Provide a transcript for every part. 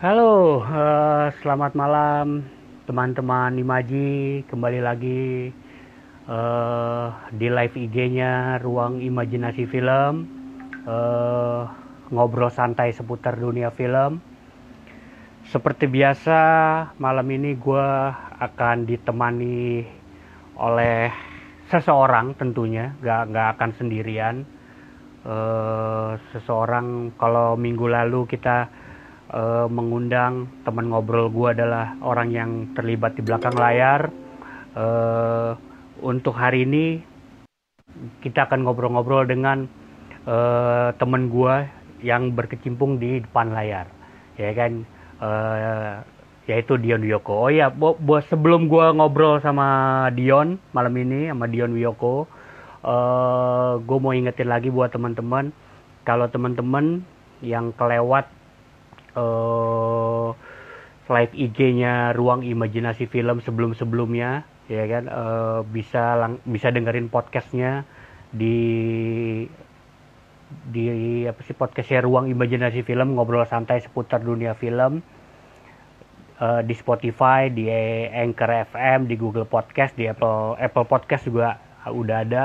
Halo, uh, selamat malam teman-teman Imaji. Kembali lagi uh, di live IG-nya Ruang Imajinasi Film. Uh, ngobrol santai seputar dunia film. Seperti biasa, malam ini gue akan ditemani oleh seseorang tentunya, gak, gak akan sendirian. Uh, seseorang kalau minggu lalu kita uh, mengundang teman ngobrol gue adalah orang yang terlibat di belakang layar. Uh, untuk hari ini kita akan ngobrol-ngobrol dengan uh, teman gue yang berkecimpung di depan layar, ya kan? Uh, yaitu Dion Wiyoko. Oh ya, bo, sebelum gue ngobrol sama Dion malam ini sama Dion Wiyoko, uh, gue mau ingetin lagi buat teman-teman, kalau teman-teman yang kelewat uh, live IG-nya Ruang Imajinasi Film sebelum-sebelumnya ya kan? Uh, bisa lang bisa dengerin podcastnya di di apa sih podcastnya Ruang Imajinasi Film ngobrol santai seputar dunia film uh, di Spotify, di Anchor FM, di Google Podcast, di Apple Apple Podcast juga udah ada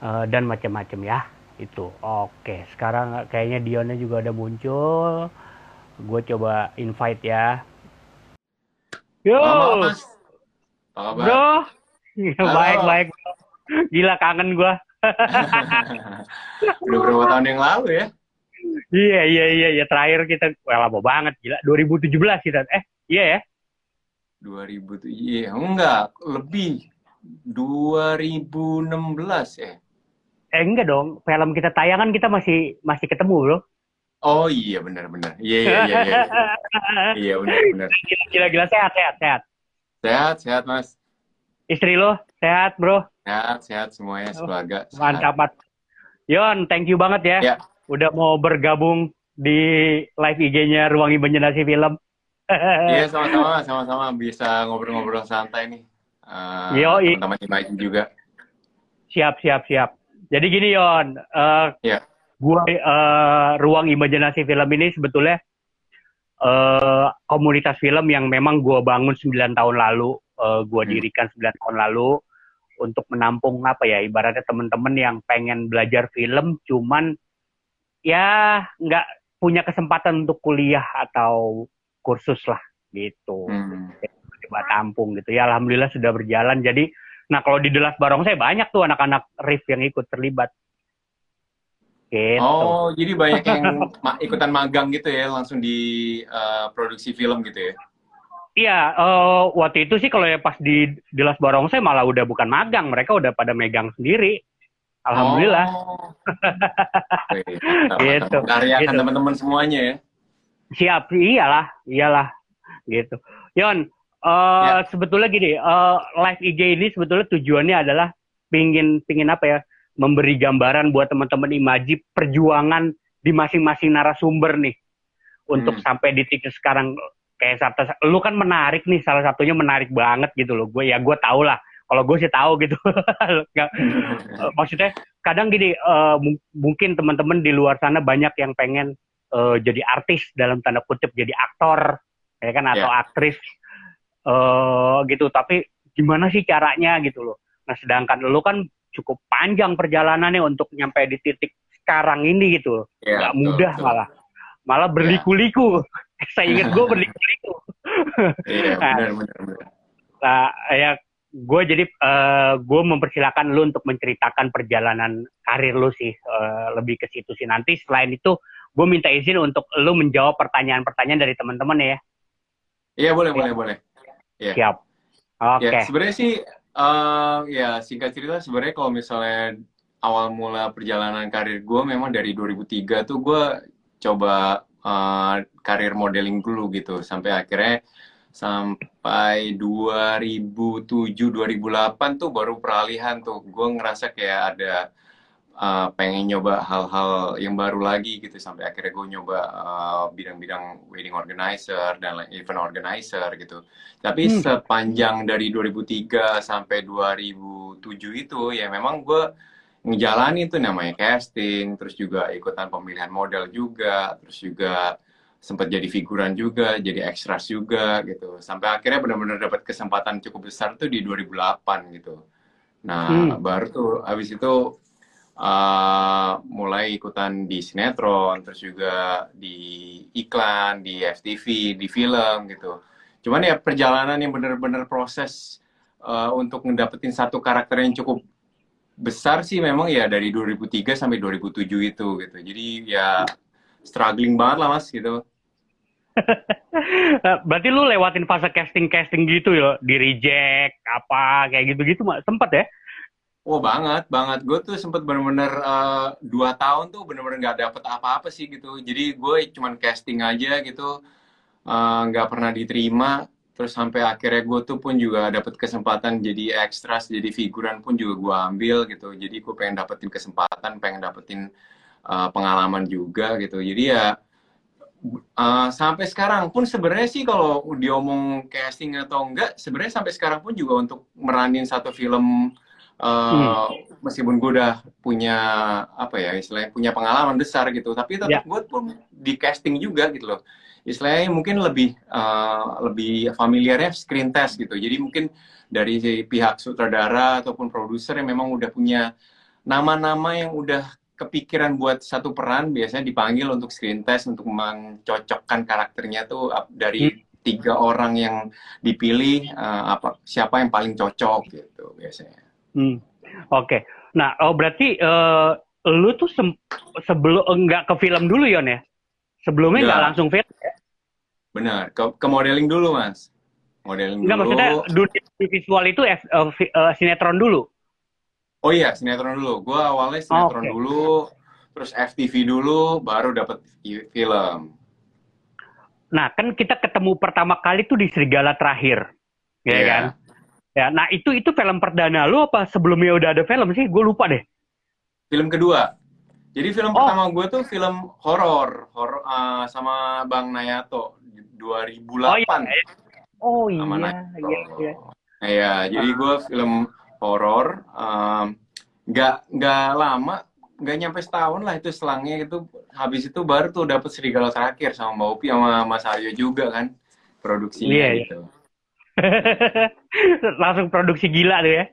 uh, dan macam-macam ya. Itu. Oke, sekarang kayaknya Dionnya juga udah muncul gue coba invite ya. Yo, Halo, mas. bro, ya, baik baik. Gila kangen gue. Udah berapa tahun yang lalu ya? Iya iya iya ya terakhir kita wah lama banget gila. 2017 kita. Eh iya ya? 2007 iya enggak. Lebih. 2016 ya eh enggak dong. Film kita tayangan kita masih masih ketemu bro Oh iya benar-benar. Iya iya iya. Iya, iya benar-benar. Gila-gila sehat sehat sehat. Sehat sehat mas. Istri lo sehat bro? Sehat sehat semuanya sekeluarga. Oh, mantap mat. Yon, thank you banget ya. ya. Udah mau bergabung di live IG-nya Ruang Imajinasi Film. Iya sama-sama sama-sama bisa ngobrol-ngobrol santai nih. Uh, Yo, teman-teman Imajin juga. Siap siap siap. Jadi gini Yon, uh, ya gua uh, ruang imajinasi film ini sebetulnya uh, komunitas film yang memang gua bangun 9 tahun lalu, uh, gua hmm. dirikan 9 tahun lalu untuk menampung apa ya ibaratnya teman-teman yang pengen belajar film cuman ya nggak punya kesempatan untuk kuliah atau kursus lah gitu. Hmm. Coba tampung gitu ya alhamdulillah sudah berjalan jadi nah kalau di Delas Barong saya banyak tuh anak-anak riff yang ikut terlibat Gitu. Oh, jadi banyak yang ma ikutan magang gitu ya, langsung di uh, produksi film gitu ya? Iya, uh, waktu itu sih kalau ya pas di Jelas Barongsai malah udah bukan magang, mereka udah pada megang sendiri. Alhamdulillah. Oh. gitu. Karyakan gitu. teman-teman semuanya ya. Siap, iyalah, iyalah, gitu. Yon, uh, ya. sebetulnya gini, uh, live IG ini sebetulnya tujuannya adalah pingin pingin apa ya? Memberi gambaran buat teman-teman imaji perjuangan di masing-masing narasumber nih. Untuk hmm. sampai di titik sekarang kayak satu lu kan menarik nih salah satunya menarik banget gitu loh. Gue ya gue tau lah. Kalau gue sih tahu gitu. Nggak, uh, maksudnya kadang gini uh, mungkin teman-teman di luar sana banyak yang pengen uh, jadi artis dalam tanda kutip jadi aktor ya kan atau yeah. aktris uh, gitu. Tapi gimana sih caranya gitu loh. Nah sedangkan lu kan cukup panjang perjalanannya untuk nyampe di titik sekarang ini gitu ya, nggak mudah betul. malah malah iya. berliku-liku ya. saya ingat gue berliku-liku iya nah, benar benar benar nah, ya gue jadi uh, eh, gue mempersilahkan lu untuk menceritakan perjalanan karir lu sih uh, lebih ke situ sih nanti selain itu gue minta izin untuk lu menjawab pertanyaan-pertanyaan dari teman-teman ya iya boleh ya. boleh boleh ya. siap oke okay. ya, sebenarnya sih Uh, ya singkat cerita sebenarnya kalau misalnya awal mula perjalanan karir gue memang dari 2003 tuh gue coba uh, karir modeling dulu gitu. Sampai akhirnya sampai 2007 2008 tuh baru peralihan tuh. Gue ngerasa kayak ada uh, pengen nyoba hal-hal yang baru lagi gitu sampai akhirnya gue nyoba uh, bidang-bidang wedding organizer dan event organizer gitu. Tapi hmm. sepanjang dari 2003 sampai 2007 itu ya memang gue ngejalani tuh namanya casting, terus juga ikutan pemilihan model juga, terus juga sempat jadi figuran juga, jadi ekstras juga gitu. Sampai akhirnya benar-benar dapat kesempatan cukup besar tuh di 2008 gitu. Nah, hmm. baru tuh habis itu uh, mulai ikutan di sinetron, terus juga di iklan, di FTV, di film gitu. Cuman ya perjalanan yang benar-benar proses uh, untuk ngedapetin satu karakter yang cukup besar sih memang ya dari 2003 sampai 2007 itu gitu. Jadi ya struggling banget lah mas gitu. Berarti lu lewatin fase casting-casting gitu ya, di reject, apa, kayak gitu-gitu, sempet ya? Oh banget, banget. Gue tuh sempet bener-bener uh, dua tahun tuh bener-bener gak dapet apa-apa sih gitu. Jadi gue cuman casting aja gitu, uh, nggak pernah diterima. Terus sampai akhirnya gue tuh pun juga dapet kesempatan jadi ekstras, jadi figuran pun juga gue ambil gitu. Jadi gue pengen dapetin kesempatan, pengen dapetin uh, pengalaman juga gitu. Jadi ya uh, sampai sekarang pun sebenarnya sih kalau diomong casting atau enggak sebenarnya sampai sekarang pun juga untuk meranin satu film uh, hmm. meskipun gue udah punya apa ya istilahnya punya pengalaman besar gitu tapi tetap yeah. gue pun di casting juga gitu loh istilahnya mungkin lebih uh, lebih familiarnya screen test gitu jadi mungkin dari pihak sutradara ataupun produser yang memang udah punya nama-nama yang udah kepikiran buat satu peran biasanya dipanggil untuk screen test untuk mencocokkan karakternya tuh dari hmm. tiga orang yang dipilih uh, apa siapa yang paling cocok gitu biasanya. Hmm. Oke. Okay. Nah, oh berarti uh, lu tuh se sebelum enggak ke film dulu Yon ya? Sebelumnya enggak langsung film ya? Benar, ke, ke modeling dulu Mas. Modeling enggak, dulu. maksudnya dunia visual itu uh, uh, sinetron dulu. Oh iya, sinetron dulu. Gue awalnya sinetron oh, okay. dulu, terus FTV dulu, baru dapat film. Nah, kan kita ketemu pertama kali tuh di Serigala Terakhir, ya yeah. kan? Ya, nah itu itu film perdana lu apa sebelumnya udah ada film sih? Gue lupa deh. Film kedua. Jadi film oh. pertama gue tuh film horor, horor uh, sama Bang Nayato 2008. Oh iya. Oh iya. Sama Nayato. iya, iya. Iya, jadi gue film horor nggak um, nggak lama nggak nyampe setahun lah itu selangnya itu habis itu baru tuh dapet serigala terakhir sama Mbak Upi sama Mas Aryo juga kan produksinya yeah, iya. gitu langsung produksi gila tuh ya.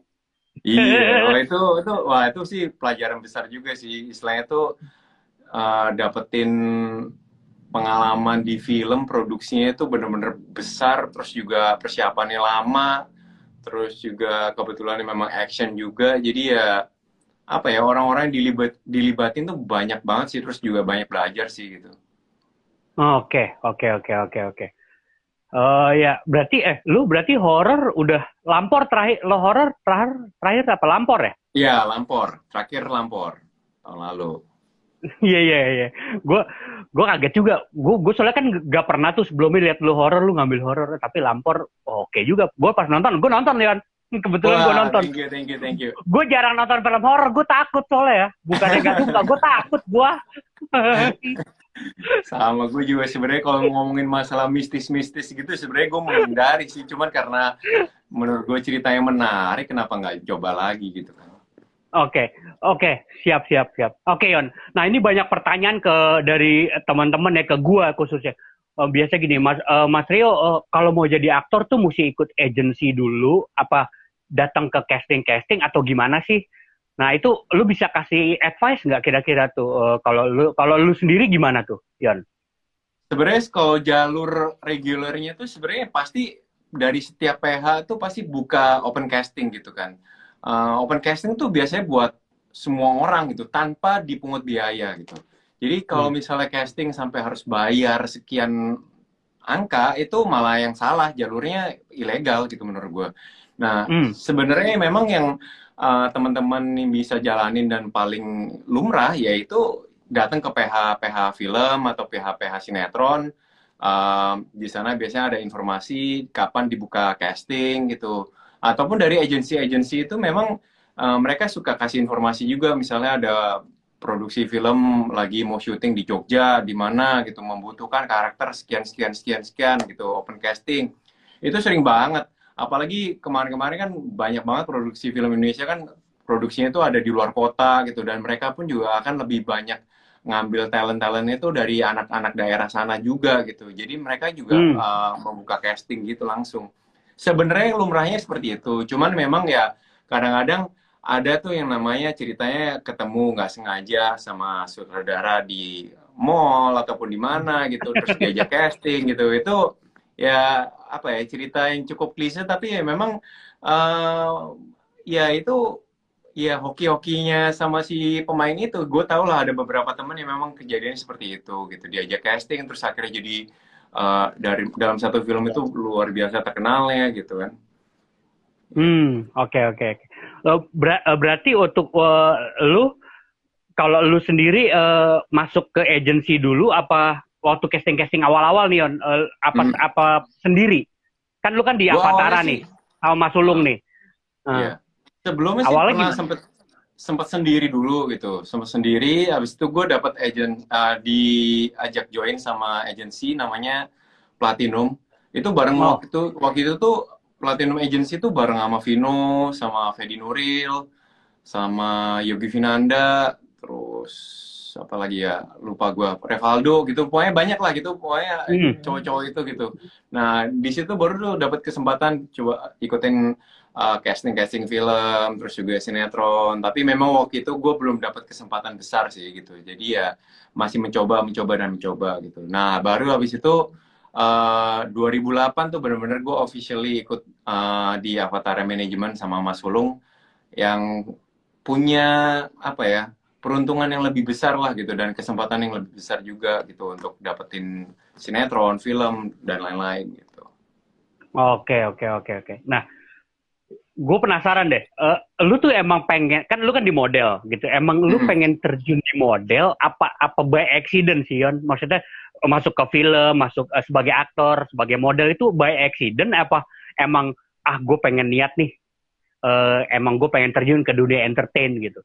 Iya oh itu itu wah itu sih pelajaran besar juga sih. Istilahnya tuh uh, dapetin pengalaman di film produksinya itu bener-bener besar terus juga persiapannya lama terus juga kebetulan memang action juga. Jadi ya apa ya orang-orang yang dilibat dilibatin tuh banyak banget sih terus juga banyak belajar sih gitu. Oke oke oke oke oke Uh, ya berarti eh lu berarti horror udah lampor terakhir lo horror terakhir terakhir apa lampor ya? Iya lampor terakhir lampor tahun lalu. Iya iya iya. Gue gue kaget juga. Gue gue soalnya kan gak pernah tuh sebelumnya lihat lu horor, lu ngambil horor, tapi lampor oke okay juga. Gue pas nonton, gue nonton Leon. Kebetulan gue nonton. Thank you, thank you, thank you. Gue jarang nonton film horor, gue takut soalnya ya. Bukannya gak suka, gue takut gue. Sama gue juga sebenarnya kalau ngomongin masalah mistis-mistis gitu sebenarnya gue menghindari sih, cuman karena menurut gue ceritanya menarik, kenapa nggak coba lagi gitu kan? Oke, okay, oke, okay. siap, siap, siap. Oke, okay, Yon. Nah, ini banyak pertanyaan ke dari teman-teman ya ke gua khususnya. Uh, biasa gini, Mas uh, Mas Rio, uh, kalau mau jadi aktor tuh mesti ikut agensi dulu, apa datang ke casting-casting atau gimana sih? Nah, itu lu bisa kasih advice nggak kira-kira tuh uh, kalau lu kalau lu sendiri gimana tuh, Yon? Sebenarnya kalau jalur regulernya tuh sebenarnya pasti dari setiap PH tuh pasti buka open casting gitu kan uh, open casting tuh biasanya buat semua orang gitu tanpa dipungut biaya gitu. Jadi kalau hmm. misalnya casting sampai harus bayar sekian angka itu malah yang salah jalurnya ilegal gitu menurut gue. Nah hmm. sebenarnya memang yang uh, teman-teman bisa jalanin dan paling lumrah yaitu datang ke PH PH film atau PH PH sinetron. Uh, di sana biasanya ada informasi kapan dibuka casting gitu. Ataupun dari agensi-agensi itu memang uh, mereka suka kasih informasi juga. Misalnya ada produksi film lagi mau syuting di Jogja di mana gitu membutuhkan karakter sekian sekian sekian sekian gitu open casting. Itu sering banget apalagi kemarin-kemarin kan banyak banget produksi film Indonesia kan produksinya itu ada di luar kota gitu dan mereka pun juga akan lebih banyak ngambil talent-talent itu dari anak-anak daerah sana juga gitu. Jadi mereka juga hmm. uh, membuka casting gitu langsung. Sebenarnya lumrahnya seperti itu. Cuman memang ya kadang-kadang ada tuh yang namanya ceritanya ketemu nggak sengaja sama sutradara di mall ataupun di mana gitu terus diajak casting gitu itu ya apa ya cerita yang cukup klise tapi ya memang uh, ya itu ya hoki-hokinya sama si pemain itu. Gue tau lah ada beberapa temen yang memang kejadian seperti itu gitu. Diajak casting terus akhirnya jadi uh, dari dalam satu film itu luar biasa terkenalnya gitu kan. Hmm oke okay, oke. Okay. Ber eh, berarti untuk uh, lu kalau lu sendiri uh, masuk ke agency dulu apa waktu casting casting awal-awal nih on uh, apa hmm. apa sendiri. Kan lu kan di Avatara nih sama Mas Ulung nih. Uh. yeah sebelumnya sih Awalnya pernah sempet sempat sendiri dulu gitu. Sempat sendiri habis itu gue dapat agent uh, diajak join sama agency namanya Platinum. Itu bareng oh. waktu itu waktu itu tuh Platinum Agency tuh bareng sama Vino sama Fedi Nuril sama Yogi Vinanda terus apa lagi ya lupa gue Revaldo gitu pokoknya banyak lah gitu pokoknya hmm. cowok-cowok itu gitu. Nah di situ baru tuh dapat kesempatan coba ikutin uh, casting casting film terus juga sinetron. Tapi memang waktu itu gue belum dapat kesempatan besar sih gitu. Jadi ya masih mencoba mencoba dan mencoba gitu. Nah baru habis itu uh, 2008 tuh benar-benar gue officially ikut uh, di Avatar Management sama Mas Sulung yang punya apa ya peruntungan yang lebih besar lah gitu dan kesempatan yang lebih besar juga gitu untuk dapetin sinetron, film dan lain-lain gitu. Oke oke oke oke. Nah gue penasaran deh, uh, lu tuh emang pengen kan lu kan di model gitu, emang lu hmm. pengen terjun di model apa apa by accident sih Yon? Maksudnya masuk ke film, masuk uh, sebagai aktor, sebagai model itu by accident apa emang ah gue pengen niat nih, uh, emang gue pengen terjun ke dunia entertain gitu?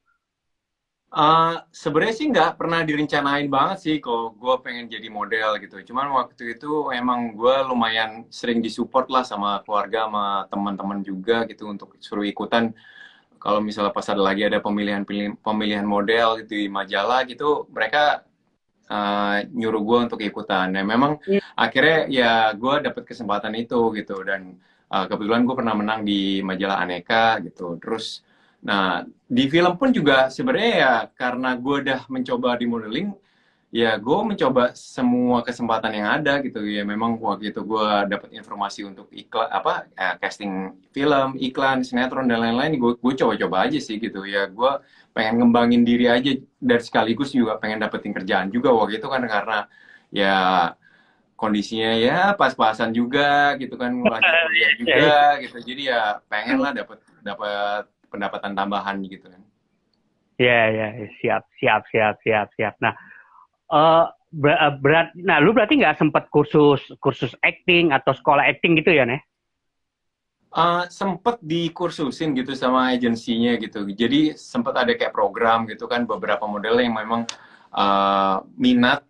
Uh, sebenarnya sih nggak pernah direncanain banget sih kalau gue pengen jadi model gitu. Cuman waktu itu emang gue lumayan sering disupport lah sama keluarga, sama teman-teman juga gitu untuk suruh ikutan. Kalau misalnya pas ada lagi ada pemilihan pemilihan model gitu di majalah gitu, mereka uh, nyuruh gue untuk ikutan. Nah memang yeah. akhirnya ya gue dapet kesempatan itu gitu dan uh, kebetulan gue pernah menang di majalah Aneka gitu. Terus Nah, di film pun juga sebenarnya ya karena gue udah mencoba di modeling, ya gue mencoba semua kesempatan yang ada gitu ya. Memang waktu itu gue dapat informasi untuk iklan apa eh, casting film, iklan, sinetron dan lain-lain. Gue gue coba-coba aja sih gitu ya. Gue pengen ngembangin diri aja dan sekaligus juga pengen dapetin kerjaan juga waktu itu kan karena ya kondisinya ya pas-pasan juga gitu kan lagi kuliah juga gitu jadi ya pengen lah dapat dapat pendapatan tambahan gitu kan. Iya, ya, siap, siap, siap, siap, siap. Nah, uh, ber berat, nah lu berarti nggak sempat kursus kursus acting atau sekolah acting gitu ya, nih? Uh, sempet dikursusin gitu sama agensinya gitu. Jadi sempat ada kayak program gitu kan beberapa model yang memang uh, minat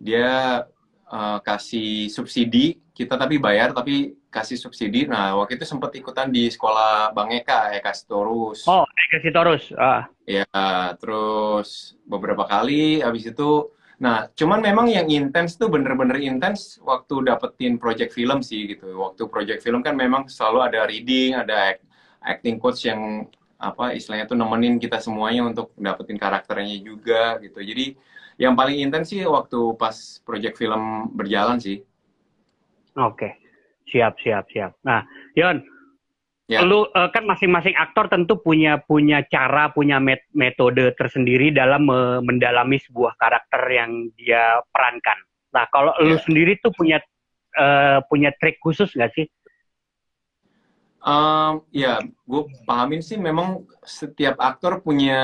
dia uh, kasih subsidi kita tapi bayar tapi kasih subsidi. Nah, waktu itu sempat ikutan di sekolah Bang Eka, Eka Sitorus. Oh, Eka Sitorus. Ah. Ya, terus beberapa kali habis itu Nah, cuman memang yang intens tuh bener-bener intens waktu dapetin project film sih gitu. Waktu project film kan memang selalu ada reading, ada acting coach yang apa istilahnya tuh nemenin kita semuanya untuk dapetin karakternya juga gitu. Jadi yang paling intens sih waktu pas project film berjalan sih. Oke, siap, siap, siap. Nah, Yon, ya. lu uh, kan masing-masing aktor tentu punya punya cara, punya met metode tersendiri dalam me mendalami sebuah karakter yang dia perankan. Nah, kalau ya. lu sendiri tuh punya uh, punya trik khusus nggak sih? Um, ya, gue pahamin sih memang setiap aktor punya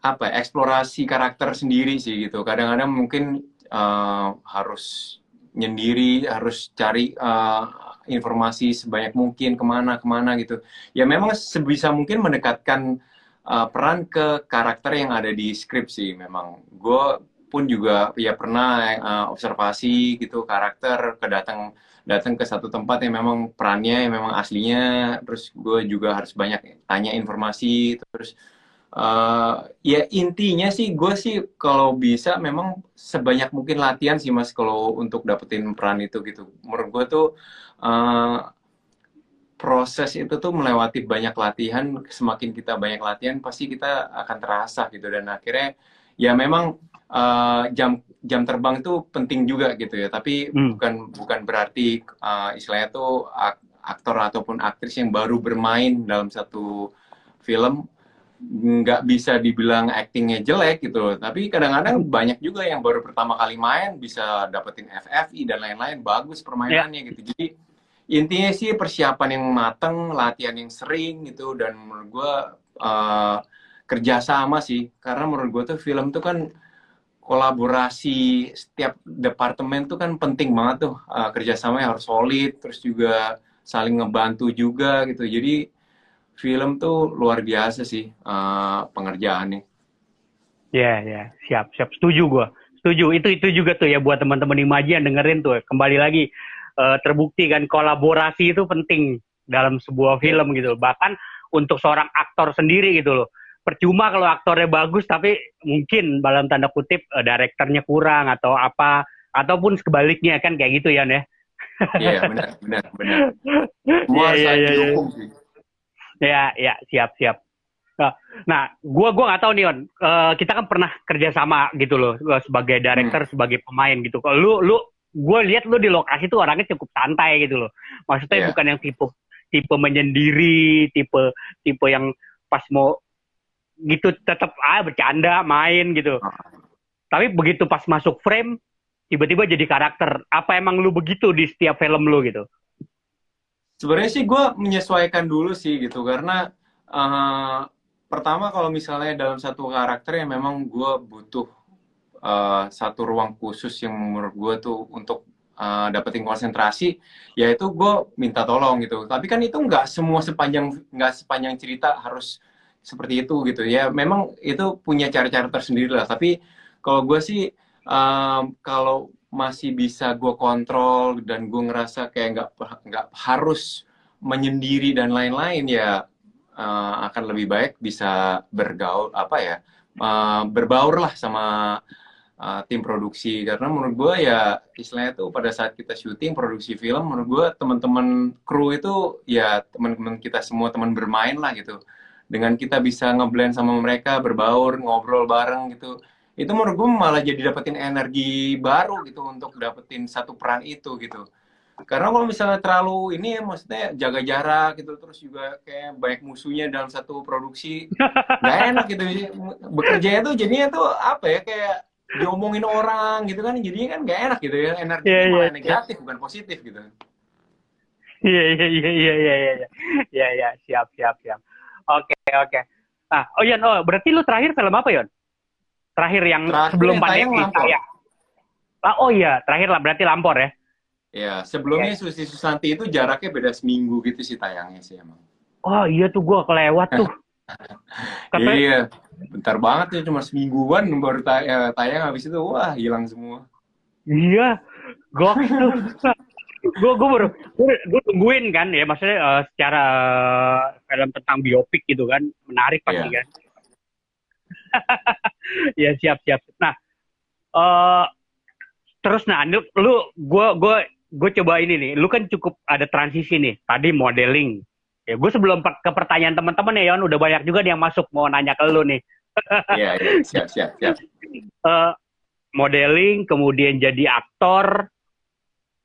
apa ya, eksplorasi karakter sendiri sih gitu. Kadang-kadang mungkin uh, harus nyendiri harus cari uh, informasi sebanyak mungkin ke mana ke mana gitu. Ya memang sebisa mungkin mendekatkan uh, peran ke karakter yang ada di skrip sih memang. Gue pun juga ya pernah uh, observasi gitu karakter kedatang datang ke satu tempat yang memang perannya yang memang aslinya terus gue juga harus banyak tanya informasi terus uh, ya intinya sih gue sih kalau bisa memang sebanyak mungkin latihan sih mas kalau untuk dapetin peran itu gitu. Menurut gue tuh uh, proses itu tuh melewati banyak latihan semakin kita banyak latihan pasti kita akan terasa gitu. Dan akhirnya ya memang uh, jam jam terbang itu penting juga gitu ya. Tapi hmm. bukan bukan berarti uh, istilahnya tuh aktor ataupun aktris yang baru bermain dalam satu film nggak bisa dibilang actingnya jelek gitu loh. Tapi kadang-kadang banyak juga yang baru pertama kali main bisa dapetin FFI dan lain-lain bagus permainannya yeah. gitu. Jadi intinya sih persiapan yang matang, latihan yang sering gitu dan menurut gue uh, kerjasama sih. Karena menurut gue tuh film tuh kan kolaborasi setiap departemen tuh kan penting banget tuh uh, kerjasamanya harus solid, terus juga saling ngebantu juga gitu. Jadi film tuh luar biasa sih uh, pengerjaannya. Ya, yeah, ya, yeah. siap, siap. Setuju gue. Setuju. Itu itu juga tuh ya buat teman-teman Imaji yang dengerin tuh. Kembali lagi uh, terbukti kan kolaborasi itu penting dalam sebuah film gitu. Bahkan untuk seorang aktor sendiri gitu loh. Percuma kalau aktornya bagus tapi mungkin dalam tanda kutip uh, direkturnya kurang atau apa ataupun sebaliknya kan kayak gitu ya, ya. Iya, benar, benar, benar. Semua yeah, yeah, yeah, yeah. sih. Ya, ya, siap, siap. Nah, nah gua gua nggak tahu nih, On. Uh, kita kan pernah kerja sama gitu loh sebagai director, hmm. sebagai pemain gitu. Kalau lu lu gue lihat lu di lokasi tuh orangnya cukup santai gitu loh. Maksudnya yeah. bukan yang tipe tipe menyendiri, tipe tipe yang pas mau gitu tetap ah bercanda main gitu. Uh. Tapi begitu pas masuk frame tiba-tiba jadi karakter. Apa emang lu begitu di setiap film lu gitu? Sebenarnya sih gue menyesuaikan dulu sih gitu karena uh, pertama kalau misalnya dalam satu karakter yang memang gue butuh uh, satu ruang khusus yang menurut gue tuh untuk uh, dapetin konsentrasi, yaitu gue minta tolong gitu. Tapi kan itu nggak semua sepanjang nggak sepanjang cerita harus seperti itu gitu ya. Memang itu punya cara-cara tersendiri lah. Tapi kalau gue sih um, kalau masih bisa gue kontrol dan gue ngerasa kayak nggak nggak harus menyendiri dan lain-lain ya uh, akan lebih baik bisa bergaul apa ya uh, berbaur lah sama uh, tim produksi. Karena menurut gue ya istilahnya tuh pada saat kita syuting produksi film menurut gue teman-teman kru itu ya teman-teman kita semua teman bermain lah gitu. Dengan kita bisa ngeblend sama mereka berbaur ngobrol bareng gitu itu menurut gue malah jadi dapetin energi baru gitu untuk dapetin satu peran itu gitu. Karena kalau misalnya terlalu ini ya maksudnya jaga jarak gitu terus juga kayak banyak musuhnya dalam satu produksi nggak enak gitu. Bekerja itu jadinya tuh apa ya kayak diomongin orang gitu kan jadinya kan nggak enak gitu ya energi yeah, malah yeah, negatif yeah. bukan positif gitu. Iya iya iya iya iya iya iya. Iya siap siap siap. Oke okay, oke. Okay. nah oh Yon oh berarti lu terakhir film apa Yon Terakhir yang terakhir sebelum yang pandemi saya. Ah, oh iya, terakhir lah berarti Lampor ya. Ya, sebelumnya ya. Susi Susanti itu jaraknya beda seminggu gitu sih tayangnya sih emang. Oh iya tuh gua kelewat tuh. Kata... Iya, bentar banget ya cuma semingguan baru tayang, eh, tayang habis itu wah hilang semua. Iya, gok tuh. gue gue baru gue tungguin kan ya maksudnya uh, secara uh, film tentang biopik gitu kan menarik pasti yeah. kan ya siap siap. Nah, uh, terus nah lu, lu gue gue gue coba ini nih. Lu kan cukup ada transisi nih. Tadi modeling. Ya gue sebelum ke pertanyaan teman-teman ya Yon udah banyak juga nih yang masuk mau nanya ke lu nih. Iya iya siap siap siap. Uh, modeling kemudian jadi aktor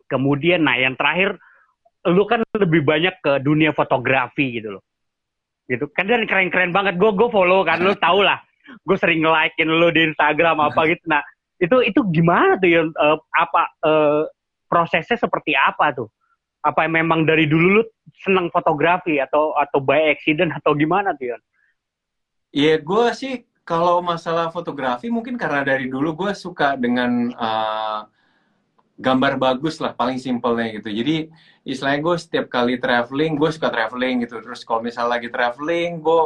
kemudian nah yang terakhir lu kan lebih banyak ke dunia fotografi gitu loh gitu kan dan keren-keren banget gue gue follow kan lu tau lah gue sering like-in lo di Instagram apa gitu. Nah, itu itu gimana tuh ya uh, apa uh, prosesnya seperti apa tuh? Apa memang dari dulu lu senang fotografi atau atau by accident atau gimana tuh ya? Iya, gue sih kalau masalah fotografi mungkin karena dari dulu gue suka dengan uh, gambar bagus lah paling simpelnya gitu. Jadi istilahnya gue setiap kali traveling, gue suka traveling gitu. Terus kalau misalnya lagi traveling, gue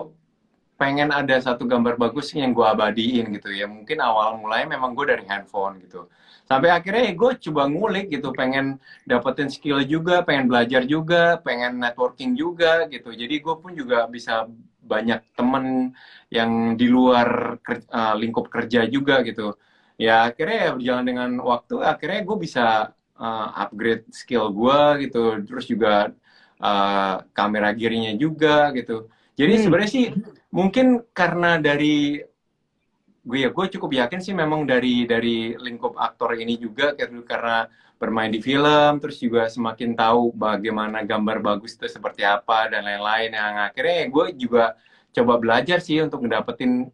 pengen ada satu gambar bagus yang gue abadiin gitu ya. Mungkin awal mulai memang gue dari handphone gitu. Sampai akhirnya ya gue coba ngulik gitu pengen dapetin skill juga pengen belajar juga pengen networking juga gitu. Jadi gue pun juga bisa banyak temen yang di luar uh, lingkup kerja juga gitu. Ya akhirnya ya berjalan dengan waktu akhirnya gue bisa uh, upgrade skill gue gitu. Terus juga uh, kamera gearnya juga gitu. Jadi hmm. sebenarnya sih mungkin karena dari gue ya gue cukup yakin sih memang dari dari lingkup aktor ini juga karena bermain di film, terus juga semakin tahu bagaimana gambar bagus itu seperti apa dan lain-lain. Yang akhirnya gue juga coba belajar sih untuk mendapatkan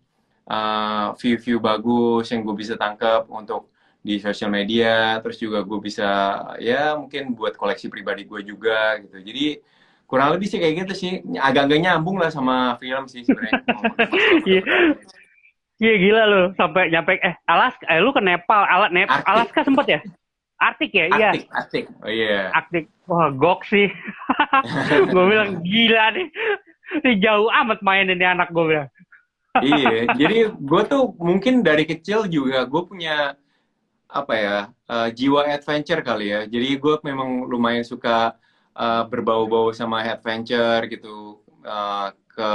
uh, view-view bagus yang gue bisa tangkap untuk di sosial media, terus juga gue bisa ya mungkin buat koleksi pribadi gue juga gitu. Jadi kurang lebih sih kayak gitu sih, agak-agak nyambung lah sama film sih sebenarnya. Iya. Iya gila lo sampai nyampe eh Alaska eh lu ke Nepal, Alat Nep Alaska sempet ya? Artik ya? Iya. Artik, Artik. Oh iya. Yeah. Artik. Wah, gok sih. gue bilang gila nih. Ini jauh amat main ini anak gue bilang. iya, jadi gue tuh mungkin dari kecil juga gue punya apa ya uh, jiwa adventure kali ya. Jadi gue memang lumayan suka uh, berbau-bau sama adventure gitu. Uh, ke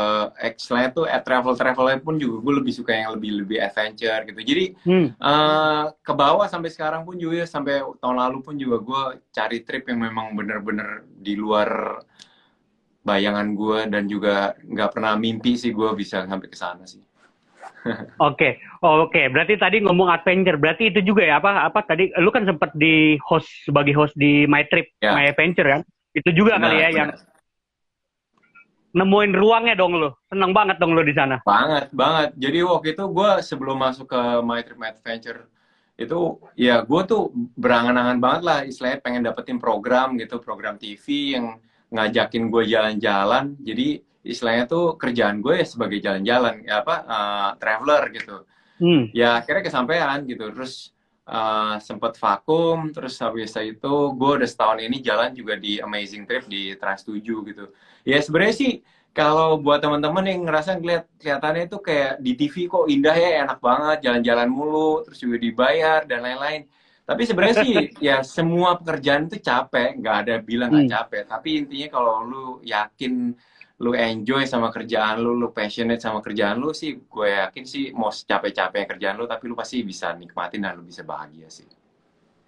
istilahnya tuh at travel travelnya pun juga gue lebih suka yang lebih lebih adventure gitu jadi hmm. uh, ke bawah sampai sekarang pun juga sampai tahun lalu pun juga gue cari trip yang memang bener-bener di luar bayangan gue dan juga nggak pernah mimpi sih gue bisa sampai ke sana sih Oke, okay. oh, oke. Okay. Berarti tadi ngomong adventure, berarti itu juga ya apa? Apa tadi? Lu kan sempat di host sebagai host di My Trip, yeah. My Adventure kan? Itu juga nah, kali ya benar. yang nemuin ruangnya dong lo. Seneng banget dong lo di sana. Banget, banget. Jadi waktu itu gue sebelum masuk ke My Trip My Adventure itu ya gue tuh berangan-angan banget lah istilahnya pengen dapetin program gitu program TV yang ngajakin gue jalan-jalan jadi istilahnya tuh kerjaan gue ya sebagai jalan-jalan ya apa uh, traveler gitu hmm. ya akhirnya kesampaian gitu terus uh, sempet vakum terus habis itu gue udah setahun ini jalan juga di Amazing Trip di Trans 7 gitu. Ya sebenarnya sih kalau buat teman-teman yang ngerasa ngeliat kelihatannya itu kayak di TV kok indah ya enak banget jalan-jalan mulu terus juga dibayar dan lain-lain. Tapi sebenarnya sih ya semua pekerjaan itu capek nggak ada bilang nggak hmm. capek. Tapi intinya kalau lu yakin lu enjoy sama kerjaan lu, lu passionate sama kerjaan lu sih, gue yakin sih mau capek-capek kerjaan lu, tapi lu pasti bisa nikmatin dan lu bisa bahagia sih.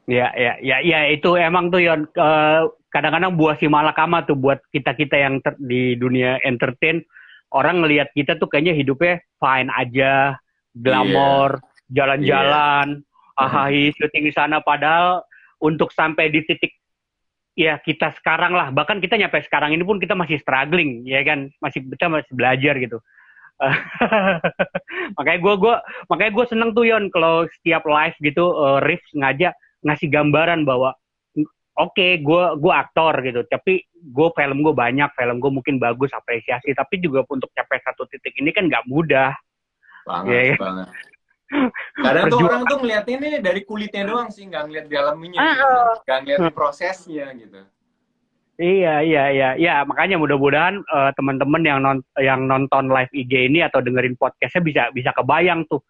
Ya, ya, ya, ya itu emang tuh Yon. Uh, kadang-kadang buah si malakama tuh buat kita kita yang ter, di dunia entertain orang ngelihat kita tuh kayaknya hidupnya fine aja glamor yeah. jalan-jalan yeah. ahai syuting di sana padahal untuk sampai di titik ya kita sekarang lah. Bahkan kita nyampe sekarang ini pun kita masih struggling ya kan? Masih kita masih belajar gitu. Makanya gue gua makanya gue seneng tuh Yon kalau setiap live gitu uh, Riff ngajak ngasih gambaran bahwa oke okay, gue gue aktor gitu tapi gue film gue banyak film gue mungkin bagus apresiasi. Tapi juga untuk capai satu titik ini kan nggak mudah. Banget yeah, ya. banget kadang tuh orang tuh ngeliat ini dari kulitnya doang sih nggak ngeliat dalamnya ah, gitu. Ah. nggak ngeliat prosesnya gitu Iya iya iya ya makanya mudah-mudahan uh, teman-teman yang non yang nonton live IG ini atau dengerin podcastnya bisa bisa kebayang tuh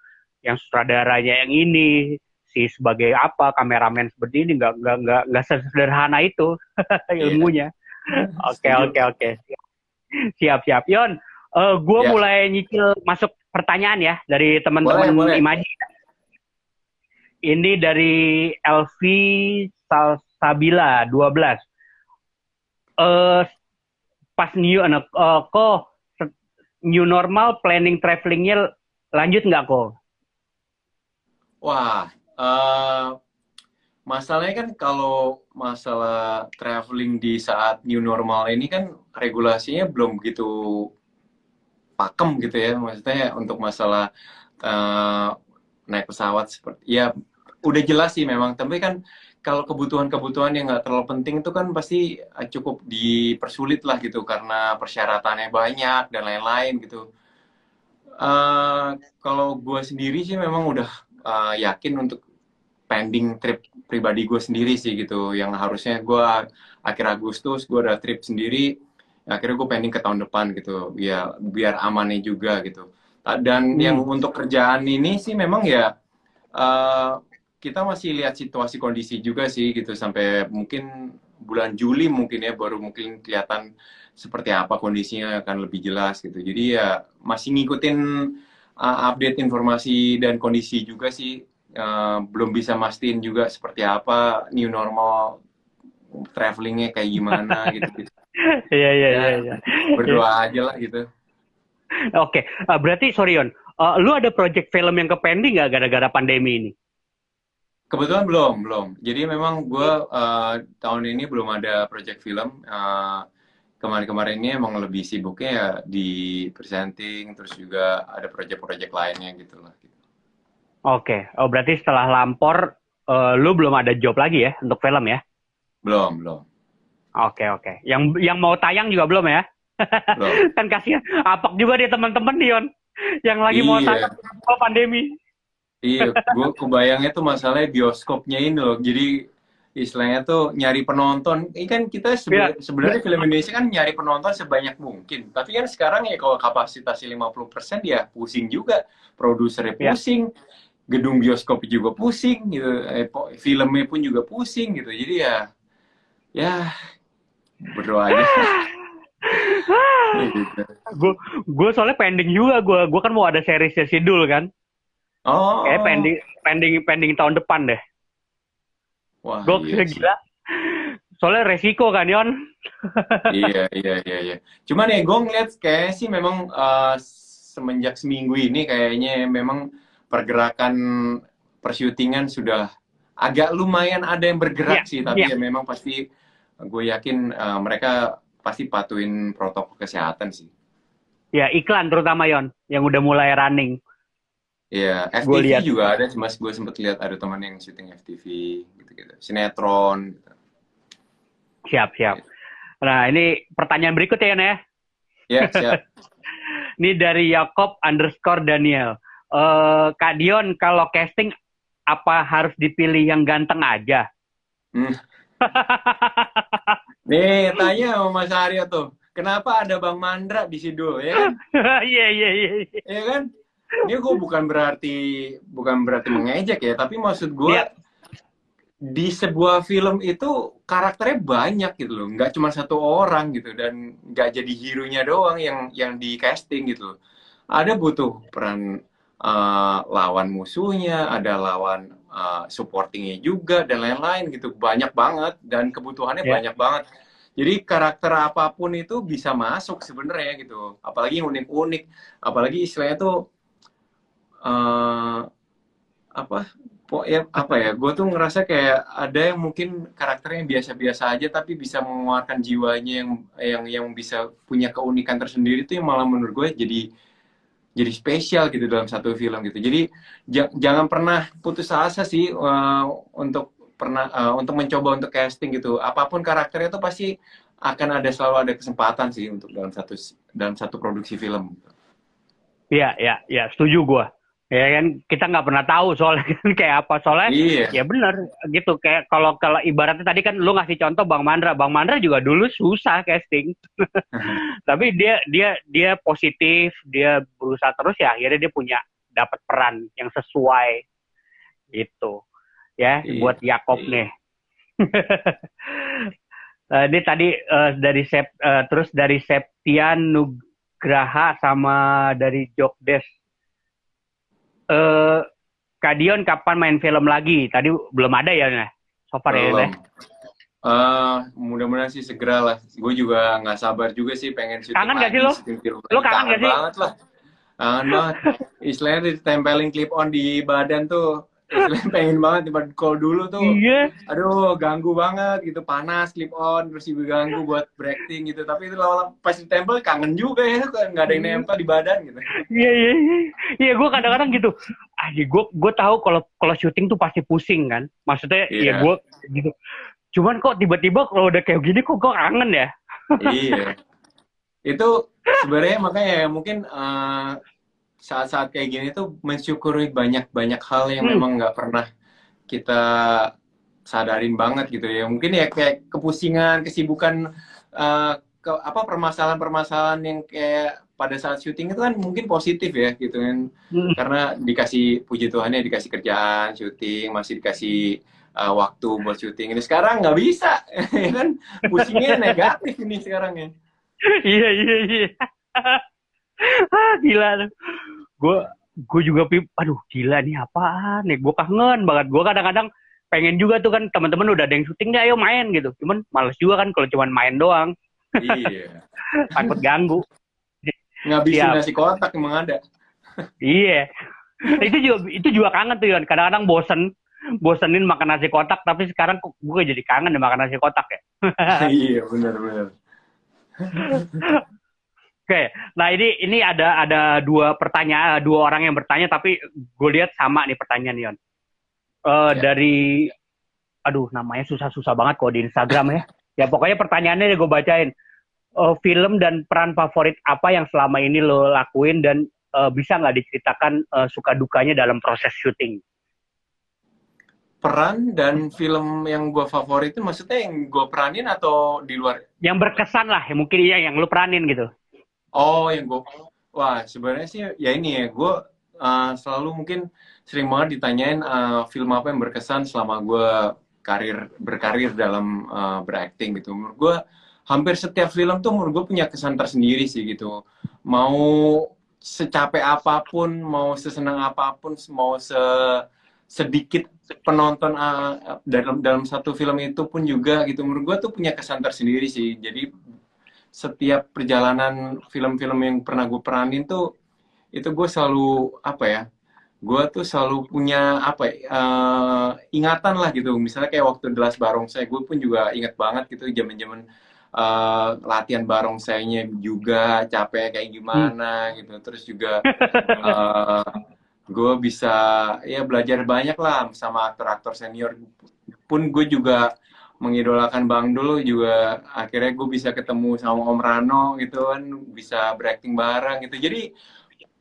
yang sutradaranya yang ini si sebagai apa kameramen seperti ini nggak nggak nggak nggak sederhana itu iya. ilmunya. Oke oke oke siap siap Yon. Uh, eh, gue yeah. mulai nyicil masuk pertanyaan ya dari teman-teman Imaji. Ini dari Elvi Salsabila 12. Uh, pas new anak uh, kok new normal planning travelingnya lanjut nggak kok? Wah, Uh, masalahnya kan kalau masalah traveling di saat new normal ini kan regulasinya belum begitu pakem gitu ya maksudnya untuk masalah uh, naik pesawat seperti ya udah jelas sih memang tapi kan kalau kebutuhan-kebutuhan yang nggak terlalu penting itu kan pasti eh, cukup dipersulit lah gitu karena persyaratannya banyak dan lain-lain gitu. Uh, kalau gue sendiri sih memang udah uh, yakin untuk pending trip pribadi gue sendiri sih gitu yang harusnya gue akhir Agustus gue ada trip sendiri akhirnya gue pending ke tahun depan gitu ya biar amannya juga gitu dan hmm. yang untuk kerjaan ini sih memang ya uh, kita masih lihat situasi kondisi juga sih gitu sampai mungkin bulan Juli mungkin ya baru mungkin kelihatan seperti apa kondisinya akan lebih jelas gitu. Jadi ya masih ngikutin uh, update informasi dan kondisi juga sih. Uh, belum bisa mastiin juga seperti apa new normal travelingnya kayak gimana gitu. gitu. Iya iya ya, iya. iya. Berdoa aja lah gitu. Oke, okay. uh, berarti sorry Yon, uh, lu ada project film yang ke pending nggak gara-gara pandemi ini? Kebetulan belum, belum. Jadi memang gue uh, tahun ini belum ada project film. Uh, kemarin-kemarin ini emang lebih sibuknya ya di presenting, terus juga ada project-project lainnya gitu lah. Oke, okay. oh berarti setelah lampor, uh, lu belum ada job lagi ya untuk film ya? Belum, belum. Oke, okay, oke. Okay. Yang yang mau tayang juga belum ya? Belum. kan kasihan, apok juga dia teman-teman Dion yang lagi iya. mau tayang pandemi. Iya, gue kebayangnya tuh masalahnya bioskopnya ini loh. Jadi istilahnya tuh nyari penonton. Ini kan kita sebenarnya yeah. sebenarnya film Indonesia kan nyari penonton sebanyak mungkin. Tapi kan sekarang ya kalau kapasitasnya 50% ya pusing juga. Produsernya iya. pusing, gedung bioskop juga pusing gitu. Eh, filmnya pun juga pusing gitu. Jadi ya ya berdoa aja. Gue gue soalnya pending juga gue. Gue kan mau ada seriesnya Sidul kan. Oh. Kayak pending pending pending tahun depan deh. Wah. Gue iya gila. Soalnya resiko kan Yon. iya iya iya iya. Cuman ya gue ngeliat kayak sih memang uh, semenjak seminggu ini kayaknya memang pergerakan persyutingan sudah agak lumayan ada yang bergerak yeah, sih tapi yeah. ya memang pasti gue yakin uh, mereka pasti patuhin protokol kesehatan sih. Ya iklan terutama Yon yang udah mulai running. Iya, FTV liat. juga ada, cuma gue sempet lihat ada teman yang syuting FTV gitu-gitu, sinetron. Gitu. Siap, siap. Nah, ini pertanyaan berikutnya ya, ya. Iya, siap. ini dari Yakob underscore Daniel. Uh, Kak Dion, kalau casting apa harus dipilih yang ganteng aja? Hmm. Nih, tanya sama Mas Aryo tuh. Kenapa ada Bang Mandra di situ, ya kan? Iya, iya, iya. Iya kan? ini gue bukan berarti bukan berarti mengejek ya tapi maksud gue yeah. di sebuah film itu karakternya banyak gitu loh nggak cuma satu orang gitu dan nggak jadi hero nya doang yang yang di casting gitu loh. ada butuh peran uh, lawan musuhnya ada lawan uh, supportingnya juga dan lain-lain gitu. Banyak banget dan kebutuhannya yeah. banyak banget. Jadi karakter apa pun itu bisa masuk sebenarnya gitu. Apalagi yang unik-unik. Apalagi istilahnya tuh uh, apa po ya apa ya gue tuh ngerasa kayak ada yang mungkin karakternya biasa-biasa aja tapi bisa mengeluarkan jiwanya yang yang yang bisa punya keunikan tersendiri tuh yang malah menurut gue jadi jadi spesial gitu dalam satu film gitu. Jadi jangan pernah putus asa sih uh, untuk pernah uh, untuk mencoba untuk casting gitu. Apa pun karakternya tuh pasti akan ada selalu ada kesempatan sih untuk dalam satu dalam satu produksi film. Iya, iya, iya, setuju gue ya kan kita nggak pernah tahu soalnya kan kayak apa. Soalnya iya. ya benar gitu. Kayak kalau kalau ibaratnya tadi kan lu ngasih contoh bang Mandra. Bang Mandra juga dulu susah casting. Tapi dia dia dia positif dia berusaha terus ya akhirnya dia punya dapat peran yang sesuai. Itu ya iya. buat Yakob iya. nih. Uh, ini tadi uh, dari Sep, uh, terus dari Septian Nugraha sama dari Jokdes uh, Kak Dion kapan main film lagi? Tadi belum ada ya, nah. So far ya, belum. ya. Uh, mudah-mudahan sih segera lah. Gue juga nggak sabar juga sih pengen syuting Kangen lagi. gak sih lo? Lo kangen, kangen gak sih? banget lah. Kangen banget. Istilahnya ditempelin clip on di badan tuh pengen banget tiba call dulu tuh iya. aduh ganggu banget gitu panas clip on terus juga ganggu buat breaking gitu. Tapi itu lama pas ditempel kangen juga ya nggak ada yang iya. nempel di badan gitu. Iya iya iya. Iya gue kadang-kadang gitu. Ah gue gue tahu kalau kalau syuting tuh pasti pusing kan. Maksudnya iya yeah. gue gitu. Cuman kok tiba-tiba kalau udah kayak gini kok gue kangen ya? Iya. Itu sebenarnya makanya mungkin uh, saat-saat kayak gini tuh mensyukuri banyak-banyak hal yang hmm. memang nggak pernah kita sadarin banget gitu ya. Mungkin ya kayak kepusingan, kesibukan, uh, ke, apa permasalahan-permasalahan yang kayak pada saat syuting itu kan mungkin positif ya gitu kan. Hmm. Karena dikasih puji Tuhan ya dikasih kerjaan, syuting, masih dikasih uh, waktu buat syuting ini sekarang nggak bisa ya kan pusingnya negatif ini sekarang ya iya iya iya ah gila gue gue juga aduh gila nih apaan nih? Gue kangen banget. Gue kadang-kadang pengen juga tuh kan teman-teman udah ada yang syuting deh ayo main gitu. Cuman males juga kan kalau cuma main doang. Iya. Takut ganggu. Ngabisin Siap. nasi kotak emang ada. Iya. Itu juga itu juga kangen tuh Yon. Kadang-kadang bosen. Bosenin makan nasi kotak tapi sekarang gue jadi kangen makan nasi kotak ya. Iya benar benar Oke, nah ini ini ada ada dua pertanyaan dua orang yang bertanya tapi gue lihat sama nih pertanyaan Yon. Uh, ya. Dari, aduh namanya susah-susah banget kok di Instagram ya. Ya pokoknya pertanyaannya gue bacain. Uh, film dan peran favorit apa yang selama ini lo lakuin dan uh, bisa nggak diceritakan uh, suka dukanya dalam proses syuting? Peran dan film yang gue favorit itu maksudnya yang gue peranin atau di luar? Yang berkesan lah, ya, mungkin ya yang lo peranin gitu. Oh, yang gue, wah sebenarnya sih ya ini ya, gue uh, selalu mungkin sering banget ditanyain uh, film apa yang berkesan selama gue karir berkarir dalam uh, berakting gitu. Menurut gue hampir setiap film tuh menurut gue punya kesan tersendiri sih gitu. Mau secapek apa pun, mau sesenang apa pun, mau se sedikit penonton uh, dalam dalam satu film itu pun juga gitu menurut gue tuh punya kesan tersendiri sih jadi setiap perjalanan film-film yang pernah gue peranin tuh itu gue selalu apa ya gue tuh selalu punya apa ya, uh, ingatan lah gitu. Misalnya kayak waktu Delas Barong saya gue pun juga inget banget gitu zaman-zaman uh, latihan barongsainya juga capek kayak gimana hmm. gitu. Terus juga uh, eh, gue bisa ya belajar banyak lah sama aktor-aktor senior. Pun gue juga mengidolakan Bang dulu juga akhirnya gue bisa ketemu sama Om Rano gitu kan bisa berakting bareng gitu jadi